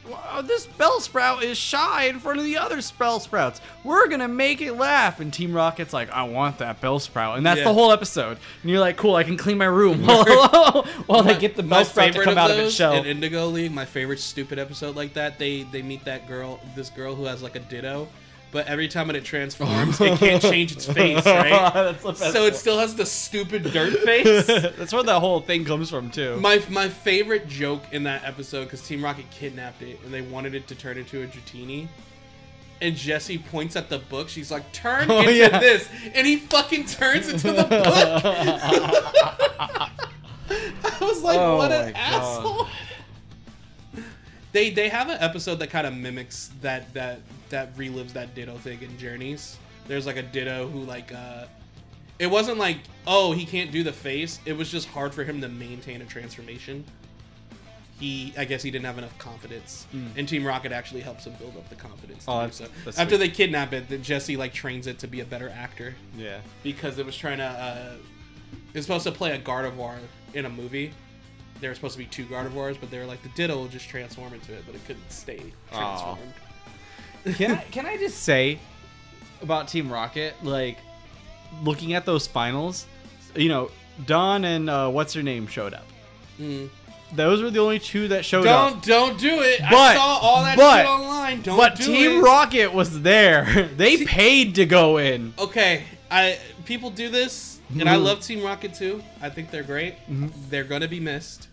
Wow, this Bellsprout is shy in front of the other Bellsprouts. We're gonna make it laugh. And Team Rocket's like, I want that Bellsprout, and that's Yeah. the whole episode. And you're like, cool, I can clean my room while, while they get the My Bellsprout to come out of its shell. in Indigo League, my favorite stupid episode like that. They they meet that girl, this girl who has like a Ditto, but every time when it transforms, it can't change its face, right? That's the best so it still has the stupid dirt face. That's where that whole thing comes from too. My my favorite joke in that episode because Team Rocket kidnapped it and they wanted it to turn into a Dratini. And Jessie points at the book. She's like, "Turn Oh, into yeah. this," and he fucking turns into the book. I was like, Oh "What an God. asshole!" They they have an episode that kind of mimics that that that relives that Ditto thing in Journeys. There's like a Ditto who like uh, it wasn't like oh he can't do the face. It was just hard for him to maintain a transformation. He I guess he didn't have enough confidence, and Team Rocket actually helps him build up the confidence. Oh, that's- so. that's After sweet. they kidnap it, that Jessie like trains it to be a better actor yeah. because it was trying to. Uh, it's supposed to play a Gardevoir in a movie. There were supposed to be two Gardevoirs, but they were like the Ditto will just transform into it, but it couldn't stay transformed. Can I, can I just say about Team Rocket, like looking at those finals, you know, Dawn and uh, what's her name showed up. Mm. Those were the only two that showed up Don't up. don't do it. I saw all that but- shit online. Don't do it. But do Team it. Rocket was there. They See- paid to go in. okay, I people do this, and I Mhm. love Team Rocket too. I think they're great. Mhm. They're gonna be missed.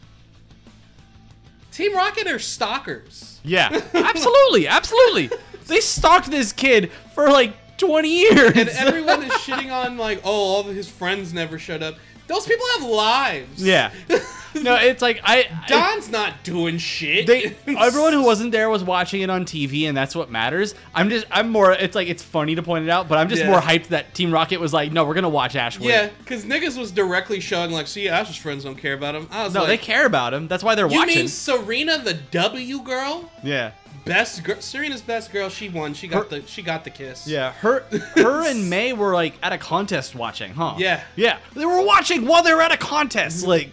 Team Rocket are stalkers. Yeah, absolutely, absolutely. They stalked this kid for like 20 years. And everyone is shitting on like, oh, all of his friends never showed up. Those people have lives. yeah. No, it's like I. I Dawn's not doing shit. they everyone who wasn't there was watching it on TV, and that's what matters. I'm just I'm more. It's like it's funny to point it out, but I'm just Yeah. more hyped that Team Rocket was like, no, we're gonna watch Ash win. Yeah, because niggas was directly showing like, see, Ash's friends don't care about him. I was No, they care about him. That's why they're you watching. You mean Serena, the W girl, yeah, best girl, Serena's best girl? She won. She got Her- the she got the kiss. yeah. Her, her and May were like at a contest watching, huh? Yeah. yeah. They were watching while they were at a contest, like.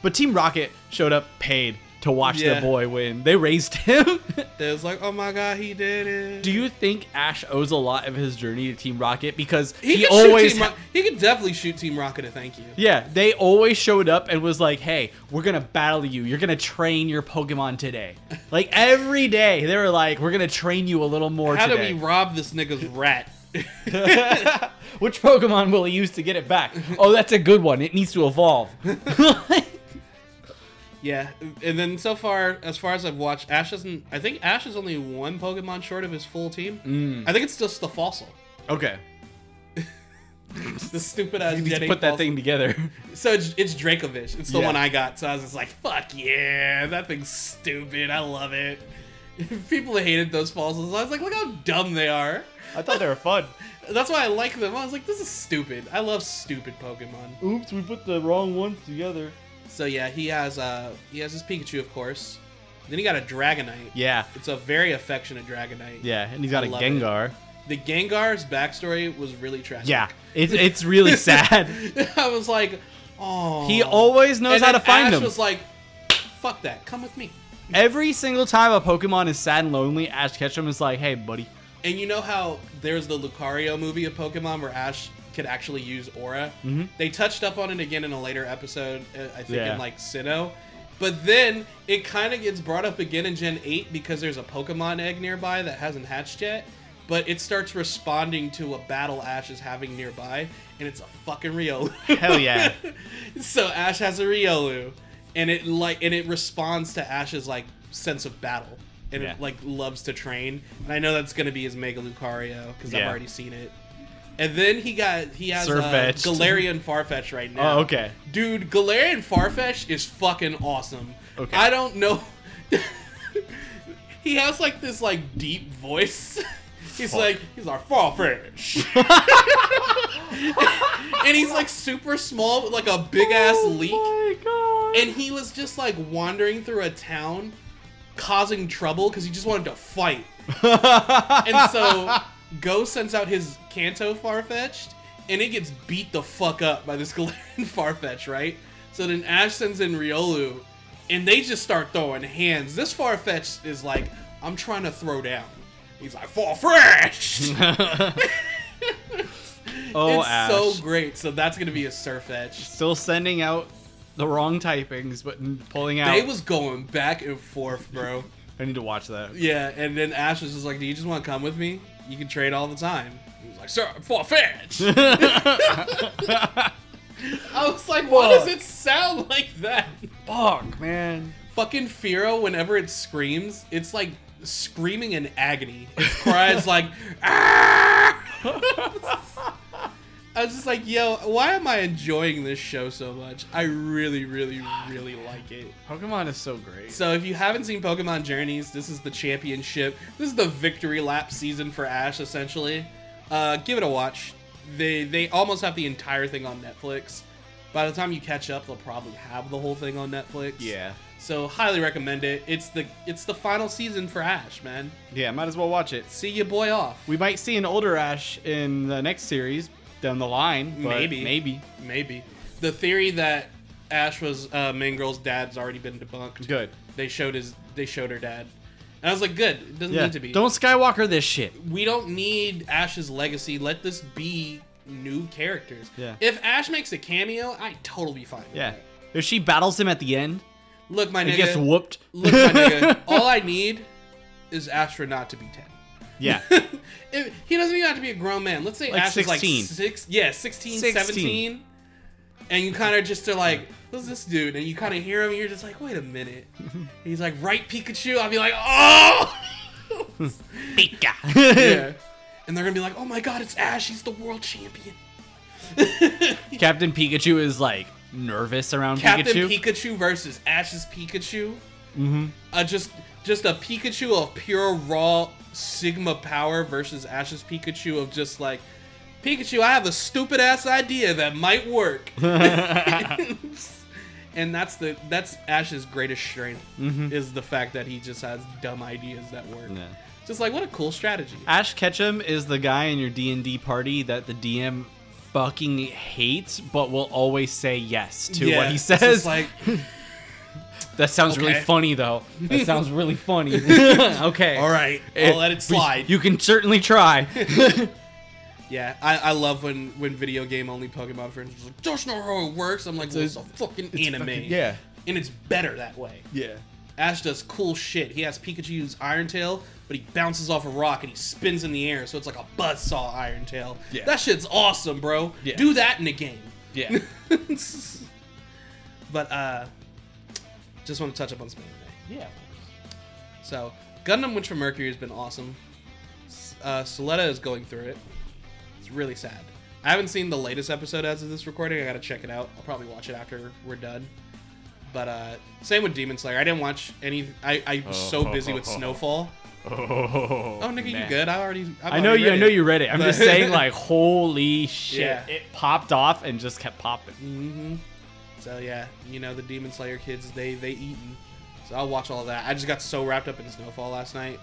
But Team Rocket showed up, paid to watch Yeah. their boy win. They raised him. It was like, oh my god, he did it. Do you think Ash owes a lot of his journey to Team Rocket because he, he, always ha- Ro- he could definitely shoot Team Rocket a thank you. Yeah, they always showed up and was like, "Hey, we're gonna battle you. You're gonna train your Pokemon today." Like every day, they were like, "We're gonna train you a little more How today." do we rob this nigga's rat? Which Pokemon will he use to get it back? Oh, that's a good one. It needs to evolve. Yeah, and then so far, as far as I've watched, Ash doesn't. I think Ash is only one Pokemon short of his full team. Mm. I think it's just the fossil. okay, The stupid ass you need to Jetty put that thing together. So it's, it's Dracovish. It's the Yeah. one I got. So I was just like, fuck yeah, that thing's stupid. I love it. People hated those fossils. I was like, look how dumb they are. I thought they were fun. That's why I like them. I was like, this is stupid. I love stupid Pokemon. Oops, we put the wrong ones together. So yeah, he has uh he has his Pikachu, of course. Then he got a Dragonite. Yeah, It's a very affectionate Dragonite. yeah, and he's got I a love it. Gengar. The Gengar's backstory was really tragic. Yeah, it's it's really sad. I was like, oh. He always knows And how to find Ash them. was like, fuck that. Come with me. Every single time a Pokemon is sad and lonely, Ash Ketchum is like, "Hey, buddy." And you know how there's the Lucario movie of Pokemon where Ash could actually use Aura? Mhm. They touched up on it again in a later episode, uh, I think Yeah. in like Sinnoh. But then it kind of gets brought up again in Gen 8 because there's a Pokemon egg nearby that hasn't hatched yet. But it starts responding to a battle Ash is having nearby, and it's a fucking Riolu. Hell yeah. so Ash has a Riolu, and it like and it responds to Ash's like sense of battle, and Yeah. it like loves to train. And I know that's gonna be his Mega Lucario because I've already seen it. And then he got he has uh, Sirfetch'd. Galarian Farfetch right now. Oh, okay. Dude, Galarian Farfetch is fucking awesome. Okay. I don't know. he has like this like deep voice. He's Fuck. like he's our Farfetch. and he's like super small with like a big ass leek. Oh my god. And he was just like wandering through a town causing trouble because he just wanted to fight. And so Go sends out his Kanto Farfetch'd, and it gets beat the fuck up by this Galarian Farfetch, right? So then Ash sends in Riolu, and they just start throwing hands. This Farfetch is like, I'm trying to throw down. He's like, Farfetch! oh, it's Ash. so great. So that's gonna be a Surfetch. Still sending out the wrong typings, but pulling out. They was going back and forth, bro. I need to watch that. Yeah, and then Ash was just like, "Do you just want to come with me? You can trade all the time." He was like, "Sir, for fetch." I was like, "Why does it sound like that?" Fuck, man. Fucking Firo, whenever it screams, it's like screaming in agony. Its cry is like, "Ah!" I was just like, "Yo, why am I enjoying this show so much? I really, really, really like it." Pokemon is so great. So if you haven't seen Pokemon Journeys, this is the championship. This is the victory lap season for Ash, essentially. Uh, give it a watch. They they almost have the entire thing on Netflix. By the time you catch up, they'll probably have the whole thing on Netflix. Yeah. So highly recommend it. It's the it's the final season for Ash, man. Yeah, might as well watch it. See your boy off. We might see an older Ash in the next series down the line. Maybe. Maybe. Maybe the theory that Ash was uh, Main Girl's dad's already been debunked. Good. They showed his they showed her dad, And I was like, good. It doesn't need to be. Don't Skywalker this shit. we don't need Ash's legacy. Let this be new characters. Yeah. If Ash makes a cameo, I'd totally be fine. With Yeah. that. If she battles him at the end, Look, my he nigga. gets whooped. Look, my nigga. All I need is Ash not to be ten. Yeah. If- he doesn't even have to be a grown man. Let's say Like Ash is like 16. six, yeah, 16, 16. 17. And you kind of just are like, who's this dude? And you kind of hear him, and you're just like, wait a minute. He's like, right, Pikachu? I'll be like, oh! Pika. yeah. And they're gonna be like, oh my god, it's Ash. He's the world champion. Captain Pikachu is like nervous around Captain Pikachu. Pikachu. versus Ash's Pikachu. Mm-hmm. Uh, just just a Pikachu of pure raw Sigma power versus Ash's Pikachu of just like Pikachu. I have a stupid ass idea that might work. and that's the that's Ash's greatest strength mm-hmm. is the fact that he just has dumb ideas that work. Yeah. Just like what a cool strategy. Ash Ketchum is the guy in your D and D party that the DM fucking hates, but will always say yes to Yeah, what he it's says. like that sounds really funny, though. That sounds really funny. okay. all right, I'll let it slide. You can certainly try. Yeah, I, I love when when video game only Pokemon friends are like, just know how it works. I'm like, well, it's a fucking anime. fucking- yeah. And it's better that way. yeah. Ash does cool shit. He has Pikachu's Iron Tail, but he bounces off a rock and he spins in the air, so it's like a buzzsaw Iron Tail. Yeah. That shit's awesome, bro. Yeah. Do that in a game. Yeah. but uh just want to touch up on some anime. yeah. So, Gundam Witch from Mercury has been awesome. Uh, Suletta is going through it. It's really sad. I haven't seen the latest episode as of this recording. I gotta check it out. I'll probably watch it after we're done. But uh, same with Demon Slayer. I didn't watch any. I I was so busy with Snowfall. Oh, Oh, nigga, you good? I already. I've I know already you. I know it. you read it. I'm just saying, like, holy shit! Yeah. It popped off and just kept popping. Mm-hmm. So yeah, you know the Demon Slayer kids, they they eating. So I'll watch all that. I just got so wrapped up in Snowfall last night.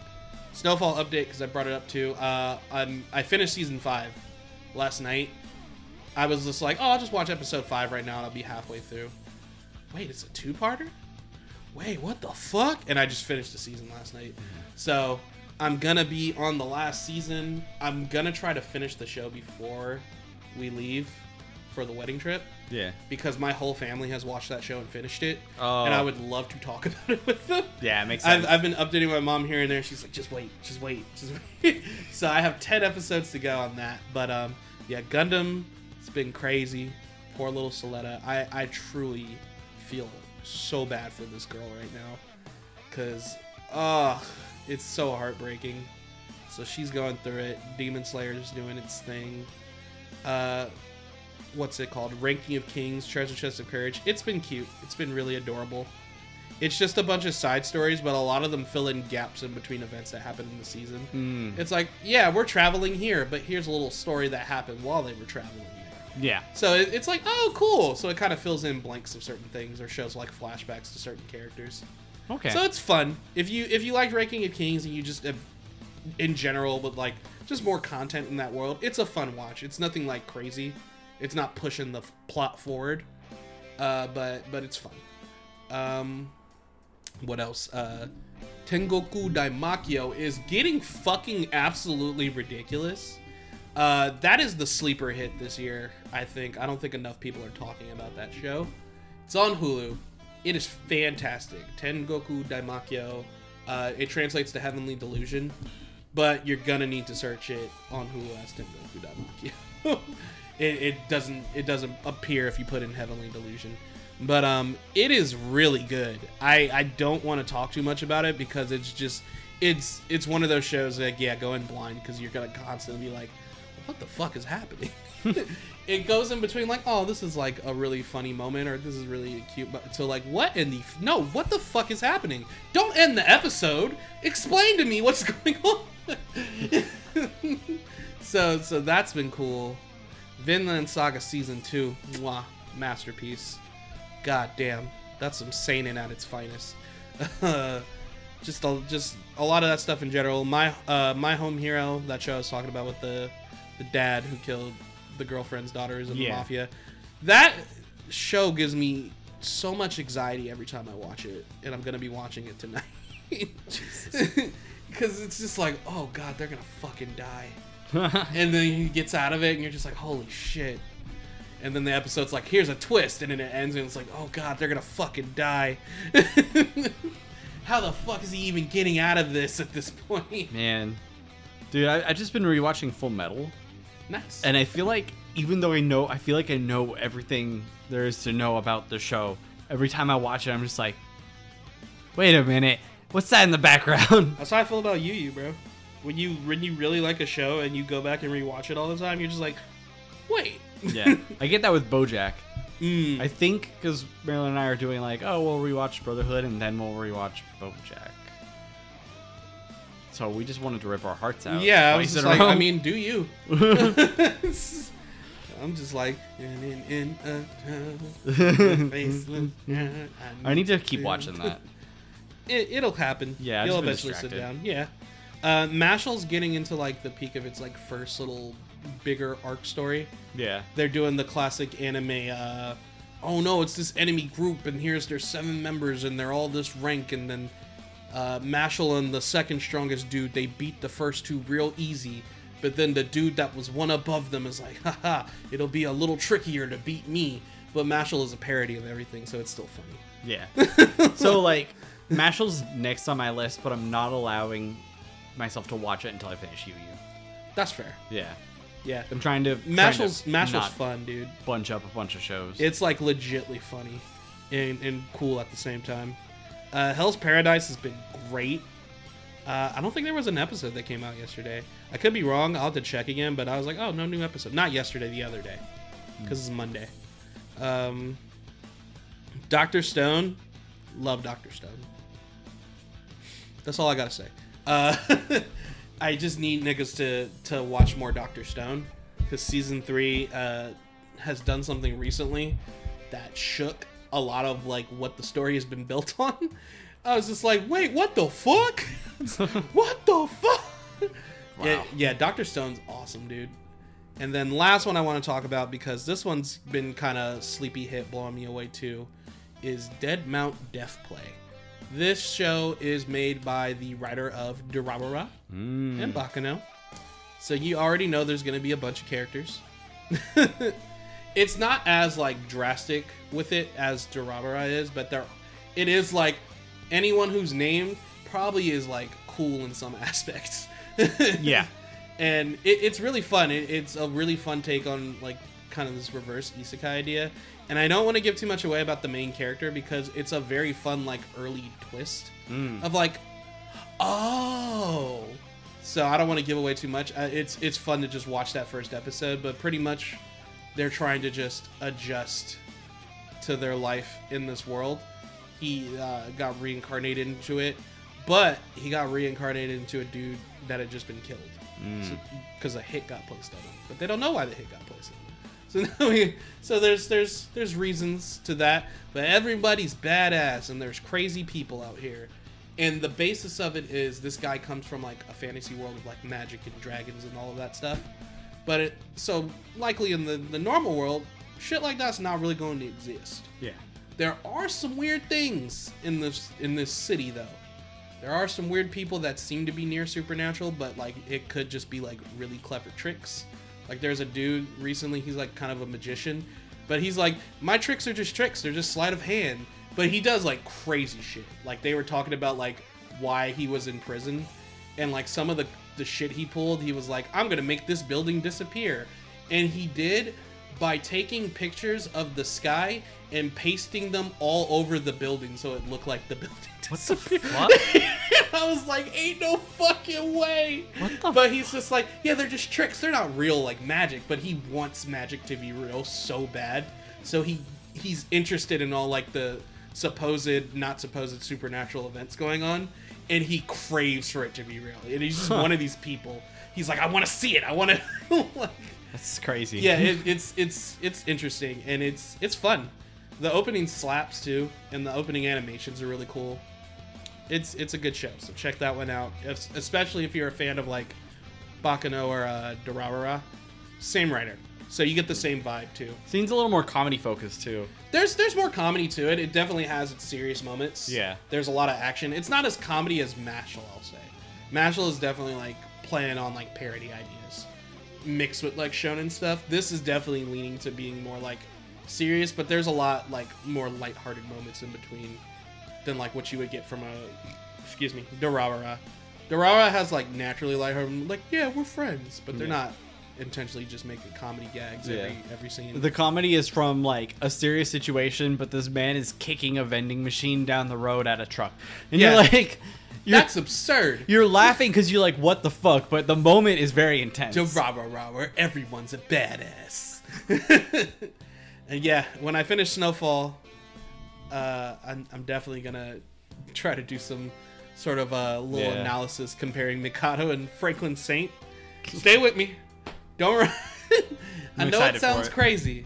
Snowfall update because I brought it up too. Uh, I'm, I finished season five last night. I was just like, oh, I'll just watch episode five right now and I'll be halfway through. Wait, it's a two-parter. Wait, what the fuck? And I just finished the season last night. So I'm gonna be on the last season. I'm gonna try to finish the show before we leave for the wedding trip Yeah. because my whole family has watched that show and finished it, Oh. and I would love to talk about it with them. Yeah, it makes sense. I've, I've been updating my mom here and there. She's like, just wait, just wait, just wait. so I have ten episodes to go on that. But um, yeah, Gundam, it's been crazy. Poor little Suletta. I I truly feel so bad for this girl right now, cause ugh, it's so heartbreaking. So she's going through it. Demon Slayer's doing its thing. Uh, what's it called? Ranking of Kings, Treasure Chest of Courage. It's been cute. It's been really adorable. It's just a bunch of side stories, but a lot of them fill in gaps in between events that happen in the season. Mm. It's like, yeah, we're traveling here, but here's a little story that happened while they were traveling there. yeah. So it, it's like, oh, cool. So it kind of fills in blanks of certain things or shows like flashbacks to certain characters. Okay. So it's fun if you if you like Ranking of Kings and you just have, in general, but like just more content in that world. It's a fun watch. It's nothing like crazy. It's not pushing the f- plot forward, uh, but but it's fun. Um, what else? Uh, Tengoku Daimakyo is getting fucking absolutely ridiculous. Uh, that is the sleeper hit this year. I think. I don't think enough people are talking about that show. It's on Hulu. It is fantastic. Tengoku Daimakyo. Uh, it translates to Heavenly Delusion, but you're gonna need to search it on Hulu as Tengoku Daimakyo. it, it doesn't it doesn't appear if you put in Heavenly Delusion, but um, it is really good. I I don't want to talk too much about it because it's just it's it's one of those shows that yeah go in blind because you're gonna constantly be like, what the fuck is happening? it goes in between like oh this is like a really funny moment or this is really cute but to like what in the f- no what the fuck is happening? Don't end the episode. Explain to me what's going on. So so that's been cool. Vinland saga season 2 mwah, masterpiece god damn that's some seinen at its finest. Just a, just a lot of that stuff in general. My uh my home hero that show i was talking about with the the dad who killed the girlfriend's daughters in the mafia. That show gives me so much anxiety every time i watch it and i'm gonna be watching it tonight. Because it's just like, oh god, they're gonna fucking die. and then he gets out of it, and you're just like, holy shit. And then the episode's like, here's a twist, and then it ends, and it's like, oh god, they're gonna fucking die. How the fuck is he even getting out of this at this point? Man, dude, I, I just been rewatching Full Metal, Nice. and I feel like even though I know, I feel like I know everything there is to know about the show. Every time I watch it, I'm just like, wait a minute, what's that in the background? That's how I feel about Yu Yu, bro. When you when you really like a show and you go back and rewatch it all the time, you're just like, wait. Yeah, I get that with BoJack. Mm. I think because Marilyn and I are doing like, oh, we'll rewatch Brotherhood and then we'll rewatch BoJack. So we just wanted to rip our hearts out. yeah, I was just like, I mean, do you? I'm just like, in, in, in a I need to keep watching that. It, it'll happen. Yeah, I've you'll eventually sit distracted. down. Yeah, uh, Mashle's getting into like the peak of its like first little bigger arc story. Yeah. They're doing the classic anime. Uh, oh no, it's this enemy group, and here's their seven members, and they're all this rank, and then uh, Mashle and the second strongest dude they beat the first two real easy. But then the dude that was one above them is like, haha, it'll be a little trickier to beat me. But Mashle is a parody of everything, so it's still funny. Yeah. so like, Mashle's next on my list, but I'm not allowing myself to watch it until I finish Yu Yu. That's fair. Yeah. Yeah. I'm trying to Mashle's trying to not fun, dude. bunch up a bunch of shows. It's like legitly funny and, and cool at the same time. Uh, Hell's Paradise has been great. Uh, I don't think there was an episode that came out yesterday. I could be wrong. I'll have to check again, but I was like, oh, no new episode. Not yesterday, the other day. Because it's Monday. Um, Dr. Stone. Love Dr. Stone. That's all I got to say. Uh, I just need niggas to, to watch more Dr. Stone. Because season three uh, has done something recently that shook a lot of like what the story has been built on. I was just like, wait, what the fuck? what the fuck? Yeah, yeah, Doctor Stone's awesome, dude. And then last one I want to talk about because this one's been kind of sleepy hit blowing me away too, is Dead Mount Death Play. This show is made by the writer of Durarara Mm. and Baccano. So you already know there's going to be a bunch of characters. it's not as like drastic with it as Durarara is, but there it is like anyone who's named probably is like cool in some aspects. Yeah. and it, it's really fun. It, it's a really fun take on like kind of this reverse isekai idea. And I don't want to give too much away about the main character because it's a very fun like early twist Mm. of like, oh. So I don't want to give away too much. Uh, it's it's fun to just watch that first episode, but pretty much they're trying to just adjust to their life in this world. He uh, got reincarnated into it, but he got reincarnated into a dude that had just been killed because a hit got placed on him. But they don't know why the hit got placed on him. So we, so there's there's there's reasons to that, but everybody's badass and there's crazy people out here. And the basis of it is this guy comes from like a fantasy world of like magic and dragons and all of that stuff. But it so likely in the the normal world, shit like that's not really going to exist. Yeah. There are some weird things in this in this city though. There are some weird people that seem to be near supernatural, but like it could just be like really clever tricks. Like there's a dude recently, he's like kind of a magician, but he's like, my tricks are just tricks, they're just sleight of hand. But he does like crazy shit. Like they were talking about like why he was in prison, and like some of the the shit he pulled, he was like, I'm gonna make this building disappear, and he did by taking pictures of the sky and pasting them all over the building so it looked like the building What the disappeared. fuck? I was like, ain't no fucking way. What the But he's just like, yeah, they're just tricks. They're not real like magic, but he wants magic to be real so bad. So he he's interested in all like the supposed, not supposed supernatural events going on, and he craves for it to be real. And he's just one of these people. He's like, I want to see it. I want to. like, That's crazy. yeah, it, it's it's it's interesting and it's it's fun. The opening slaps too, and the opening animations are really cool. It's it's a good show, so check that one out. If, especially if you're a fan of like Baccano or uh, Durarara. Same writer, So you get the same vibe too. Seems a little more comedy focused too. There's there's more comedy to it. It definitely has its serious moments. Yeah. There's a lot of action. It's not as comedy as Mashle, I'll say. Mashle is definitely like playing on like parody ideas mixed with like shonen stuff. This is definitely leaning to being more like serious, but there's a lot like more lighthearted moments in between than like what you would get from a excuse me, Durarara. Durarara has like naturally lighthearted like, yeah, we're friends, but they're Yeah. not intentionally just making comedy gags every Yeah. every scene. The comedy is from like a serious situation, but this man is kicking a vending machine down the road at a truck, and Yeah. you're like, you're, That's absurd. you're laughing because you're like, what the fuck? But the moment is very intense. to rah rah rah where everyone's a badass. and yeah, when I finish Snowfall, uh, I'm, I'm definitely gonna try to do some sort of a little Yeah. analysis comparing Mikado and Franklin Saint. Stay with me. Don't. Run. I know it sounds it. crazy,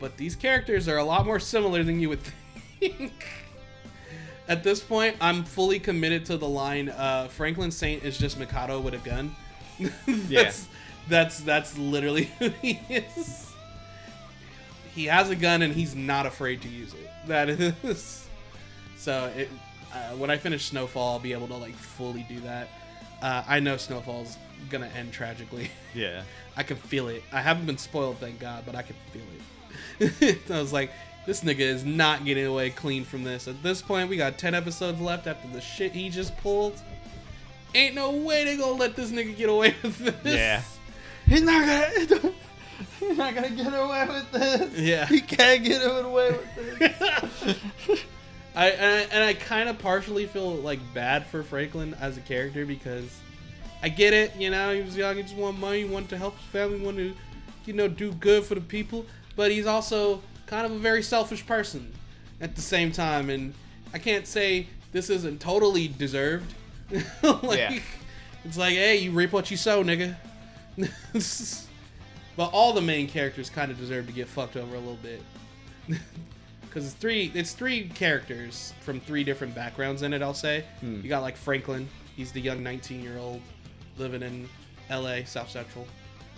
but these characters are a lot more similar than you would think. At this point, I'm fully committed to the line. Uh, Franklin Saint is just Mikado with a gun. that's, that's that's literally who he is. He has a gun and he's not afraid to use it. That is. So it, uh, when I finish Snowfall, I'll be able to like fully do that. Uh, I know Snowfall's gonna end tragically. Yeah. I can feel it. I haven't been spoiled, thank God, but I can feel it. I was like, this nigga is not getting away clean from this. At this point, we got 10 episodes left after the shit he just pulled. Ain't no way they gonna let this nigga get away with this. Yeah. He's not gonna. He's not gonna get away with this. Yeah. He can't get away with this. I and I, and I kind of partially feel like bad for Franklin as a character because I get it, you know, he was young, he just wanted money, he wanted to help his family, wanted to, you know, do good for the people, but he's also kind of a very selfish person at the same time, and I can't say this isn't totally deserved. like, Yeah. It's like, hey, you reap what you sow, nigga. but all the main characters kind of deserve to get fucked over a little bit because it's three it's three characters from three different backgrounds in it i'll say hmm. you got like franklin he's the young 19 year old living in la south central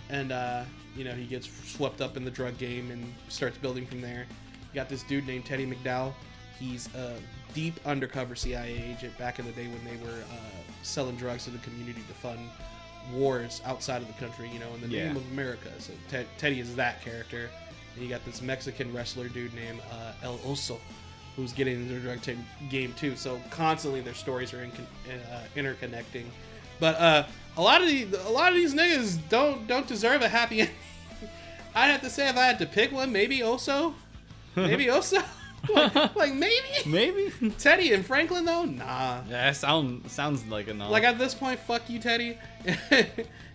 and uh, you know he gets swept up in the drug game and starts building from there you got this dude named teddy mcdonald he's a deep undercover cia agent back in the day when they were uh, selling drugs to the community to fund wars outside of the country you know in the Yeah. name of america so Ted teddy is that character and you got this Mexican wrestler dude named uh, El Oso, who's getting into the drug t- game too. So constantly their stories are in, uh, interconnecting. But uh, a lot of the, a lot of these niggas don't don't deserve a happy ending. I'd have to say if I had to pick one, maybe Oso, maybe Oso, like, like maybe Maybe. Teddy and Franklin though. Nah, Yeah, sound sounds like a no. like at this point, fuck you, Teddy.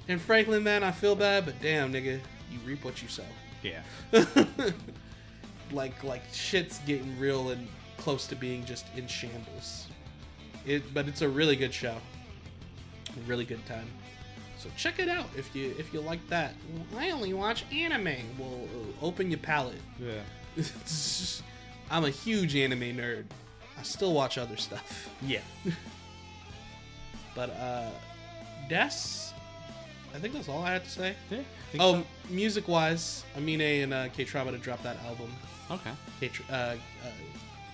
and Franklin, man, I feel bad, but damn, nigga, you reap what you sow. yeah. like like shit's getting real and close to being just in shambles. It but it's a really good show. Really good time. So check it out if you if you like that. I only watch anime. Well, uh, open your palate. Yeah. I'm a huge anime nerd. I still watch other stuff. Yeah. But uh Des I think that's all I had to say. Yeah. Oh, music wise, Amine and uh, Kaytranada drop that album. Okay. K, uh, uh,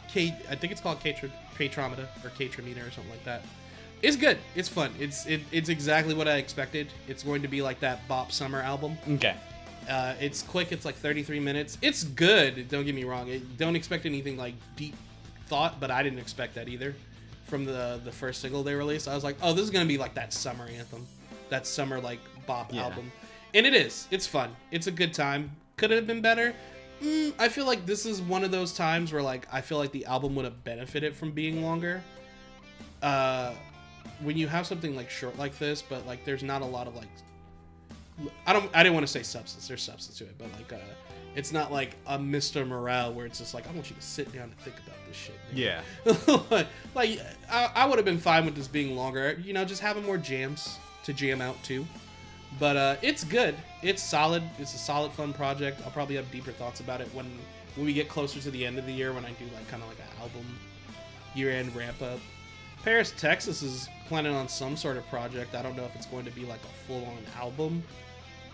K, I think it's called K, Traumata or K Tramina or something like that. It's good. It's fun. It's it, it's exactly what I expected. It's going to be like that Bop Summer album. Okay. Uh, it's quick. It's like 33 minutes. It's good. Don't get me wrong. It, don't expect anything like deep thought, but I didn't expect that either. From the the first single they released, I was like, oh, this is gonna be like that summer anthem, that summer like bop Yeah. album, and it is. It's fun. It's a good time. Could it have been better? Mm, I feel like this is one of those times where like I feel like the album would have benefited from being longer. Uh, when you have something like short like this, but like there's not a lot of like I don't I didn't want to say substance. There's substance to it, but like uh it's not like a Mr. Morale where it's just like I want you to sit down and think about this shit. nigga." Yeah. like I, I would have been fine with this being longer. You know, just having more jams to jam out to. But uh it's good. It's solid. It's a solid fun project. I'll probably have deeper thoughts about it when when we get closer to the end of the year when I do like kind of like an album year end ramp up. Paris, Texas is planning on some sort of project. I don't know if it's going to be like a full on album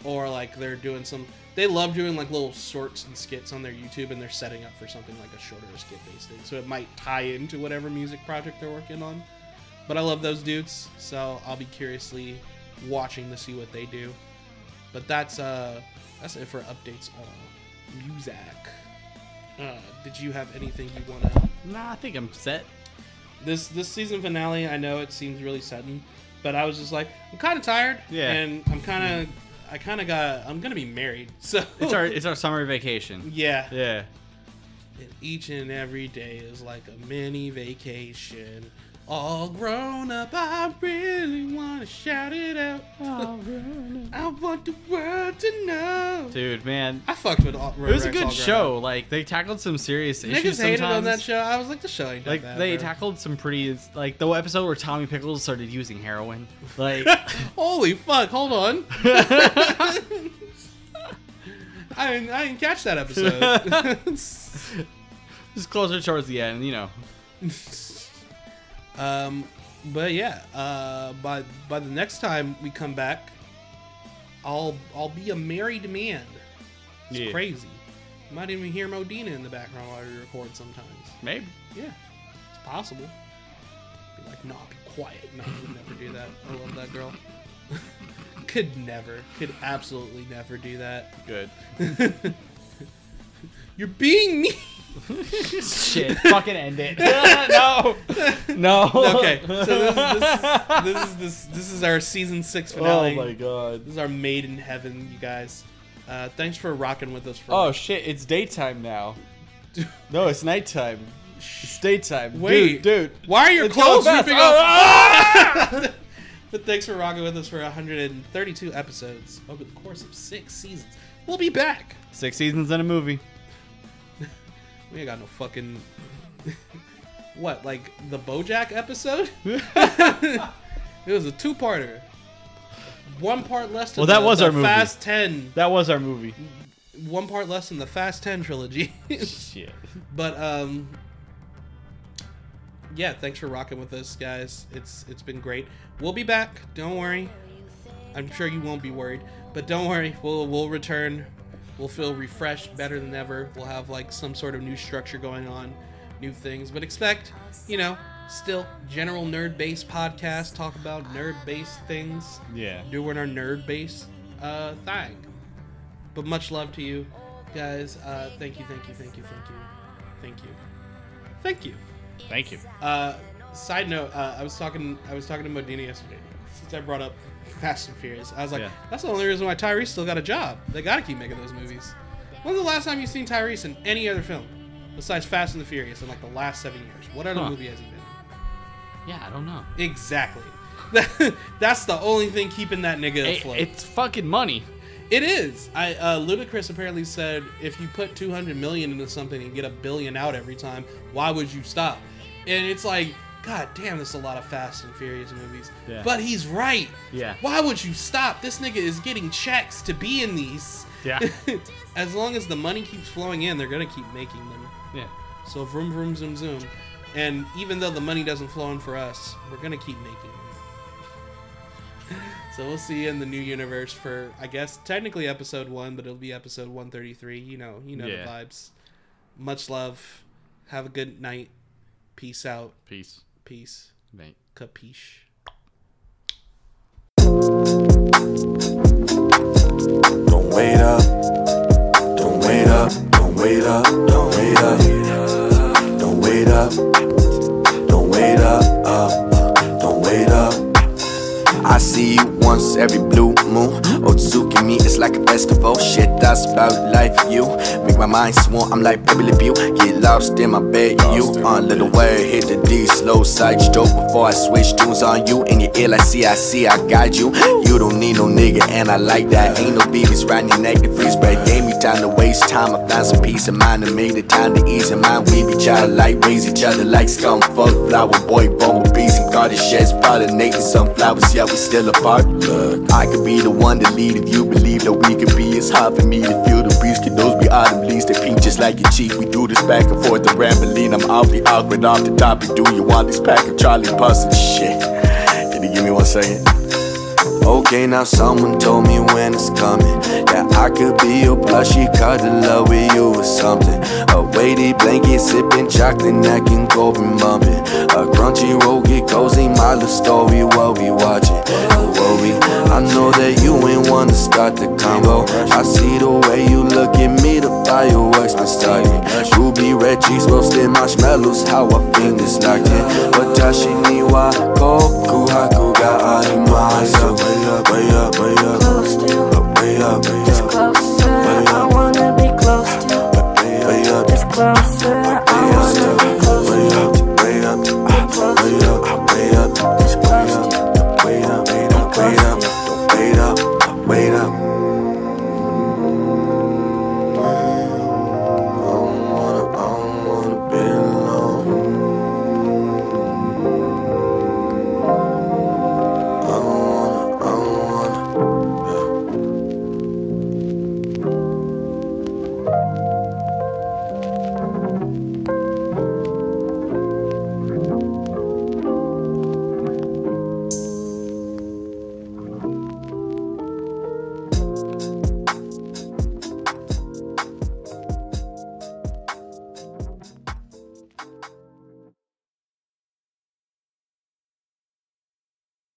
or like they're doing some. They love doing like little shorts and skits on their YouTube, and they're setting up for something like a shorter skit based thing. So it might tie into whatever music project they're working on. But I love those dudes, so I'll be curiously watching to see what they do. But that's uh that's it for updates on music. Uh, did you have anything you wanna? Nah, I think I'm set. This this season finale, I know it seems really sudden, but I was just like, I'm kind of tired, Yeah. and I'm kind of, I kind of got, I'm gonna be married, so It's our it's our summer vacation. yeah. Yeah. And each and every day is like a mini vacation. All grown up, I really wanna shout it out. All grown up. I want the world to know. Dude, man. I fucked with all. It was a good show. Like they tackled some serious issues Niggas hated on that show. I was like, the show ain't Like bad, they bro. tackled some pretty like the episode where Tommy Pickles started using heroin. Like Holy fuck! Hold on. I didn't, I didn't catch that episode. just closer towards the end, you know. Um, but yeah, uh, by by the next time we come back, I'll I'll be a married man. It's Yeah. crazy. You might even hear Modena in the background while we record sometimes. Maybe. Yeah, it's possible. Be like, nah, be quiet. No, I would never do that. I love that girl. could never, could absolutely never do that. Good. You're being mean. Shit. Fucking end it. no. No. okay, so this is, this, is, this is this this is our season six finale. Oh my god. This is our made in heaven, you guys. Uh, thanks for rocking with us. For Oh shit, it's daytime now. No, it's nighttime. It's daytime. Wait. dude, dude. why are your It's going clothes fast. ripping Oh, off? but thanks for rocking with us for 132 episodes over the course of six seasons. We'll be back. Six seasons in a movie. We ain't got no fucking. what, like the Bojack episode? it was a two-parter. One part less than Well, that the, was the our movie. Fast Ten. That was our movie. One part less than the Fast Ten trilogy. Shit. but um, yeah, thanks for rocking with us, guys. It's it's been great. We'll be back. Don't worry. I'm sure you won't be worried, but don't worry. We'll we'll return. We'll feel refreshed, better than ever. We'll have like some sort of new structure going on, new things. But expect, you know, still general nerd-based podcast. Talk about nerd-based things. Yeah. Doing our nerd-based uh, thing. But much love to you, guys. Uh, thank you, thank you, thank you, thank you, thank you, thank you. Thank you. Uh, side note, uh, I was talking, I was talking to Modena yesterday. Since I brought up Fast and Furious, I was like, Yeah. that's the only reason why Tyrese still got a job. They got to keep making those movies. When's the last time you've seen Tyrese in any other film besides Fast and the Furious in like the last seven years? What other Huh. movie has he been in? Yeah, I don't know. Exactly. That's the only thing keeping that nigga It- afloat. it's fucking money. It is. I uh, Ludacris apparently said if you put 200 million into something and get a billion out every time, why would you stop? And it's like, god damn, there's a lot of Fast and Furious movies. Yeah. But he's right. Yeah. Why would you stop? This nigga is getting checks to be in these. Yeah. as long as the money keeps flowing in, they're gonna keep making them. Yeah. So vroom vroom zoom zoom. And even though the money doesn't flow in for us, we're gonna keep making them. So we'll see you in the new universe for I guess technically episode one, but it'll be episode one thirty three. You know, you know Yeah. the vibes. Much love. Have a good night. Peace out. Peace, Peace. mate. Capiche. Don't wait up. Don't wait up. Don't wait up. Don't wait up. Don't wait up. Don't wait up. Up. Don't wait up. I see you once every blue moon. Otsukimi is like a festival. Shit, that's about life. You make my mind swarm. I'm like Pepé Le Pew. Get lost in my bed. You on little way. Hit the D slow side stroke before I switch tunes on you. In your ear, like see, I see, I guide you. You don't need no nigga, and I like that. Ain't no babies riding your neck. The free spread gave me time to waste time. I found some peace of mind and made it time to ease in mind. We be child like raise each other like scum. Fuck flower boy, bumblebees and garden sheds. Pollinating some flowers, yeah, we still apart. Look, I could be the one to lead if you believe that we could be. It's hard for me to feel the breeze. Can those be autumn leaves? They pink just like your cheek. We do this back and forth, the rambling. I'm awfully awkward off the topic. Do you want this pack of Charlie Puss and shit? Can you give me one second? Okay, now someone told me when it's coming. Yeah, I could be your plushie, cuddle love with you or something. A weighty blanket, sipping chocolate, neck and go be bumping. A Crunchyroll, get cozy, my little story, what we watching. What we, I know that you ain't wanna start the combo. I see the way you look at me, the fireworks been starting. Ruby red cheeks, roasted marshmallows, how I fingers locked in. Watashi ni koku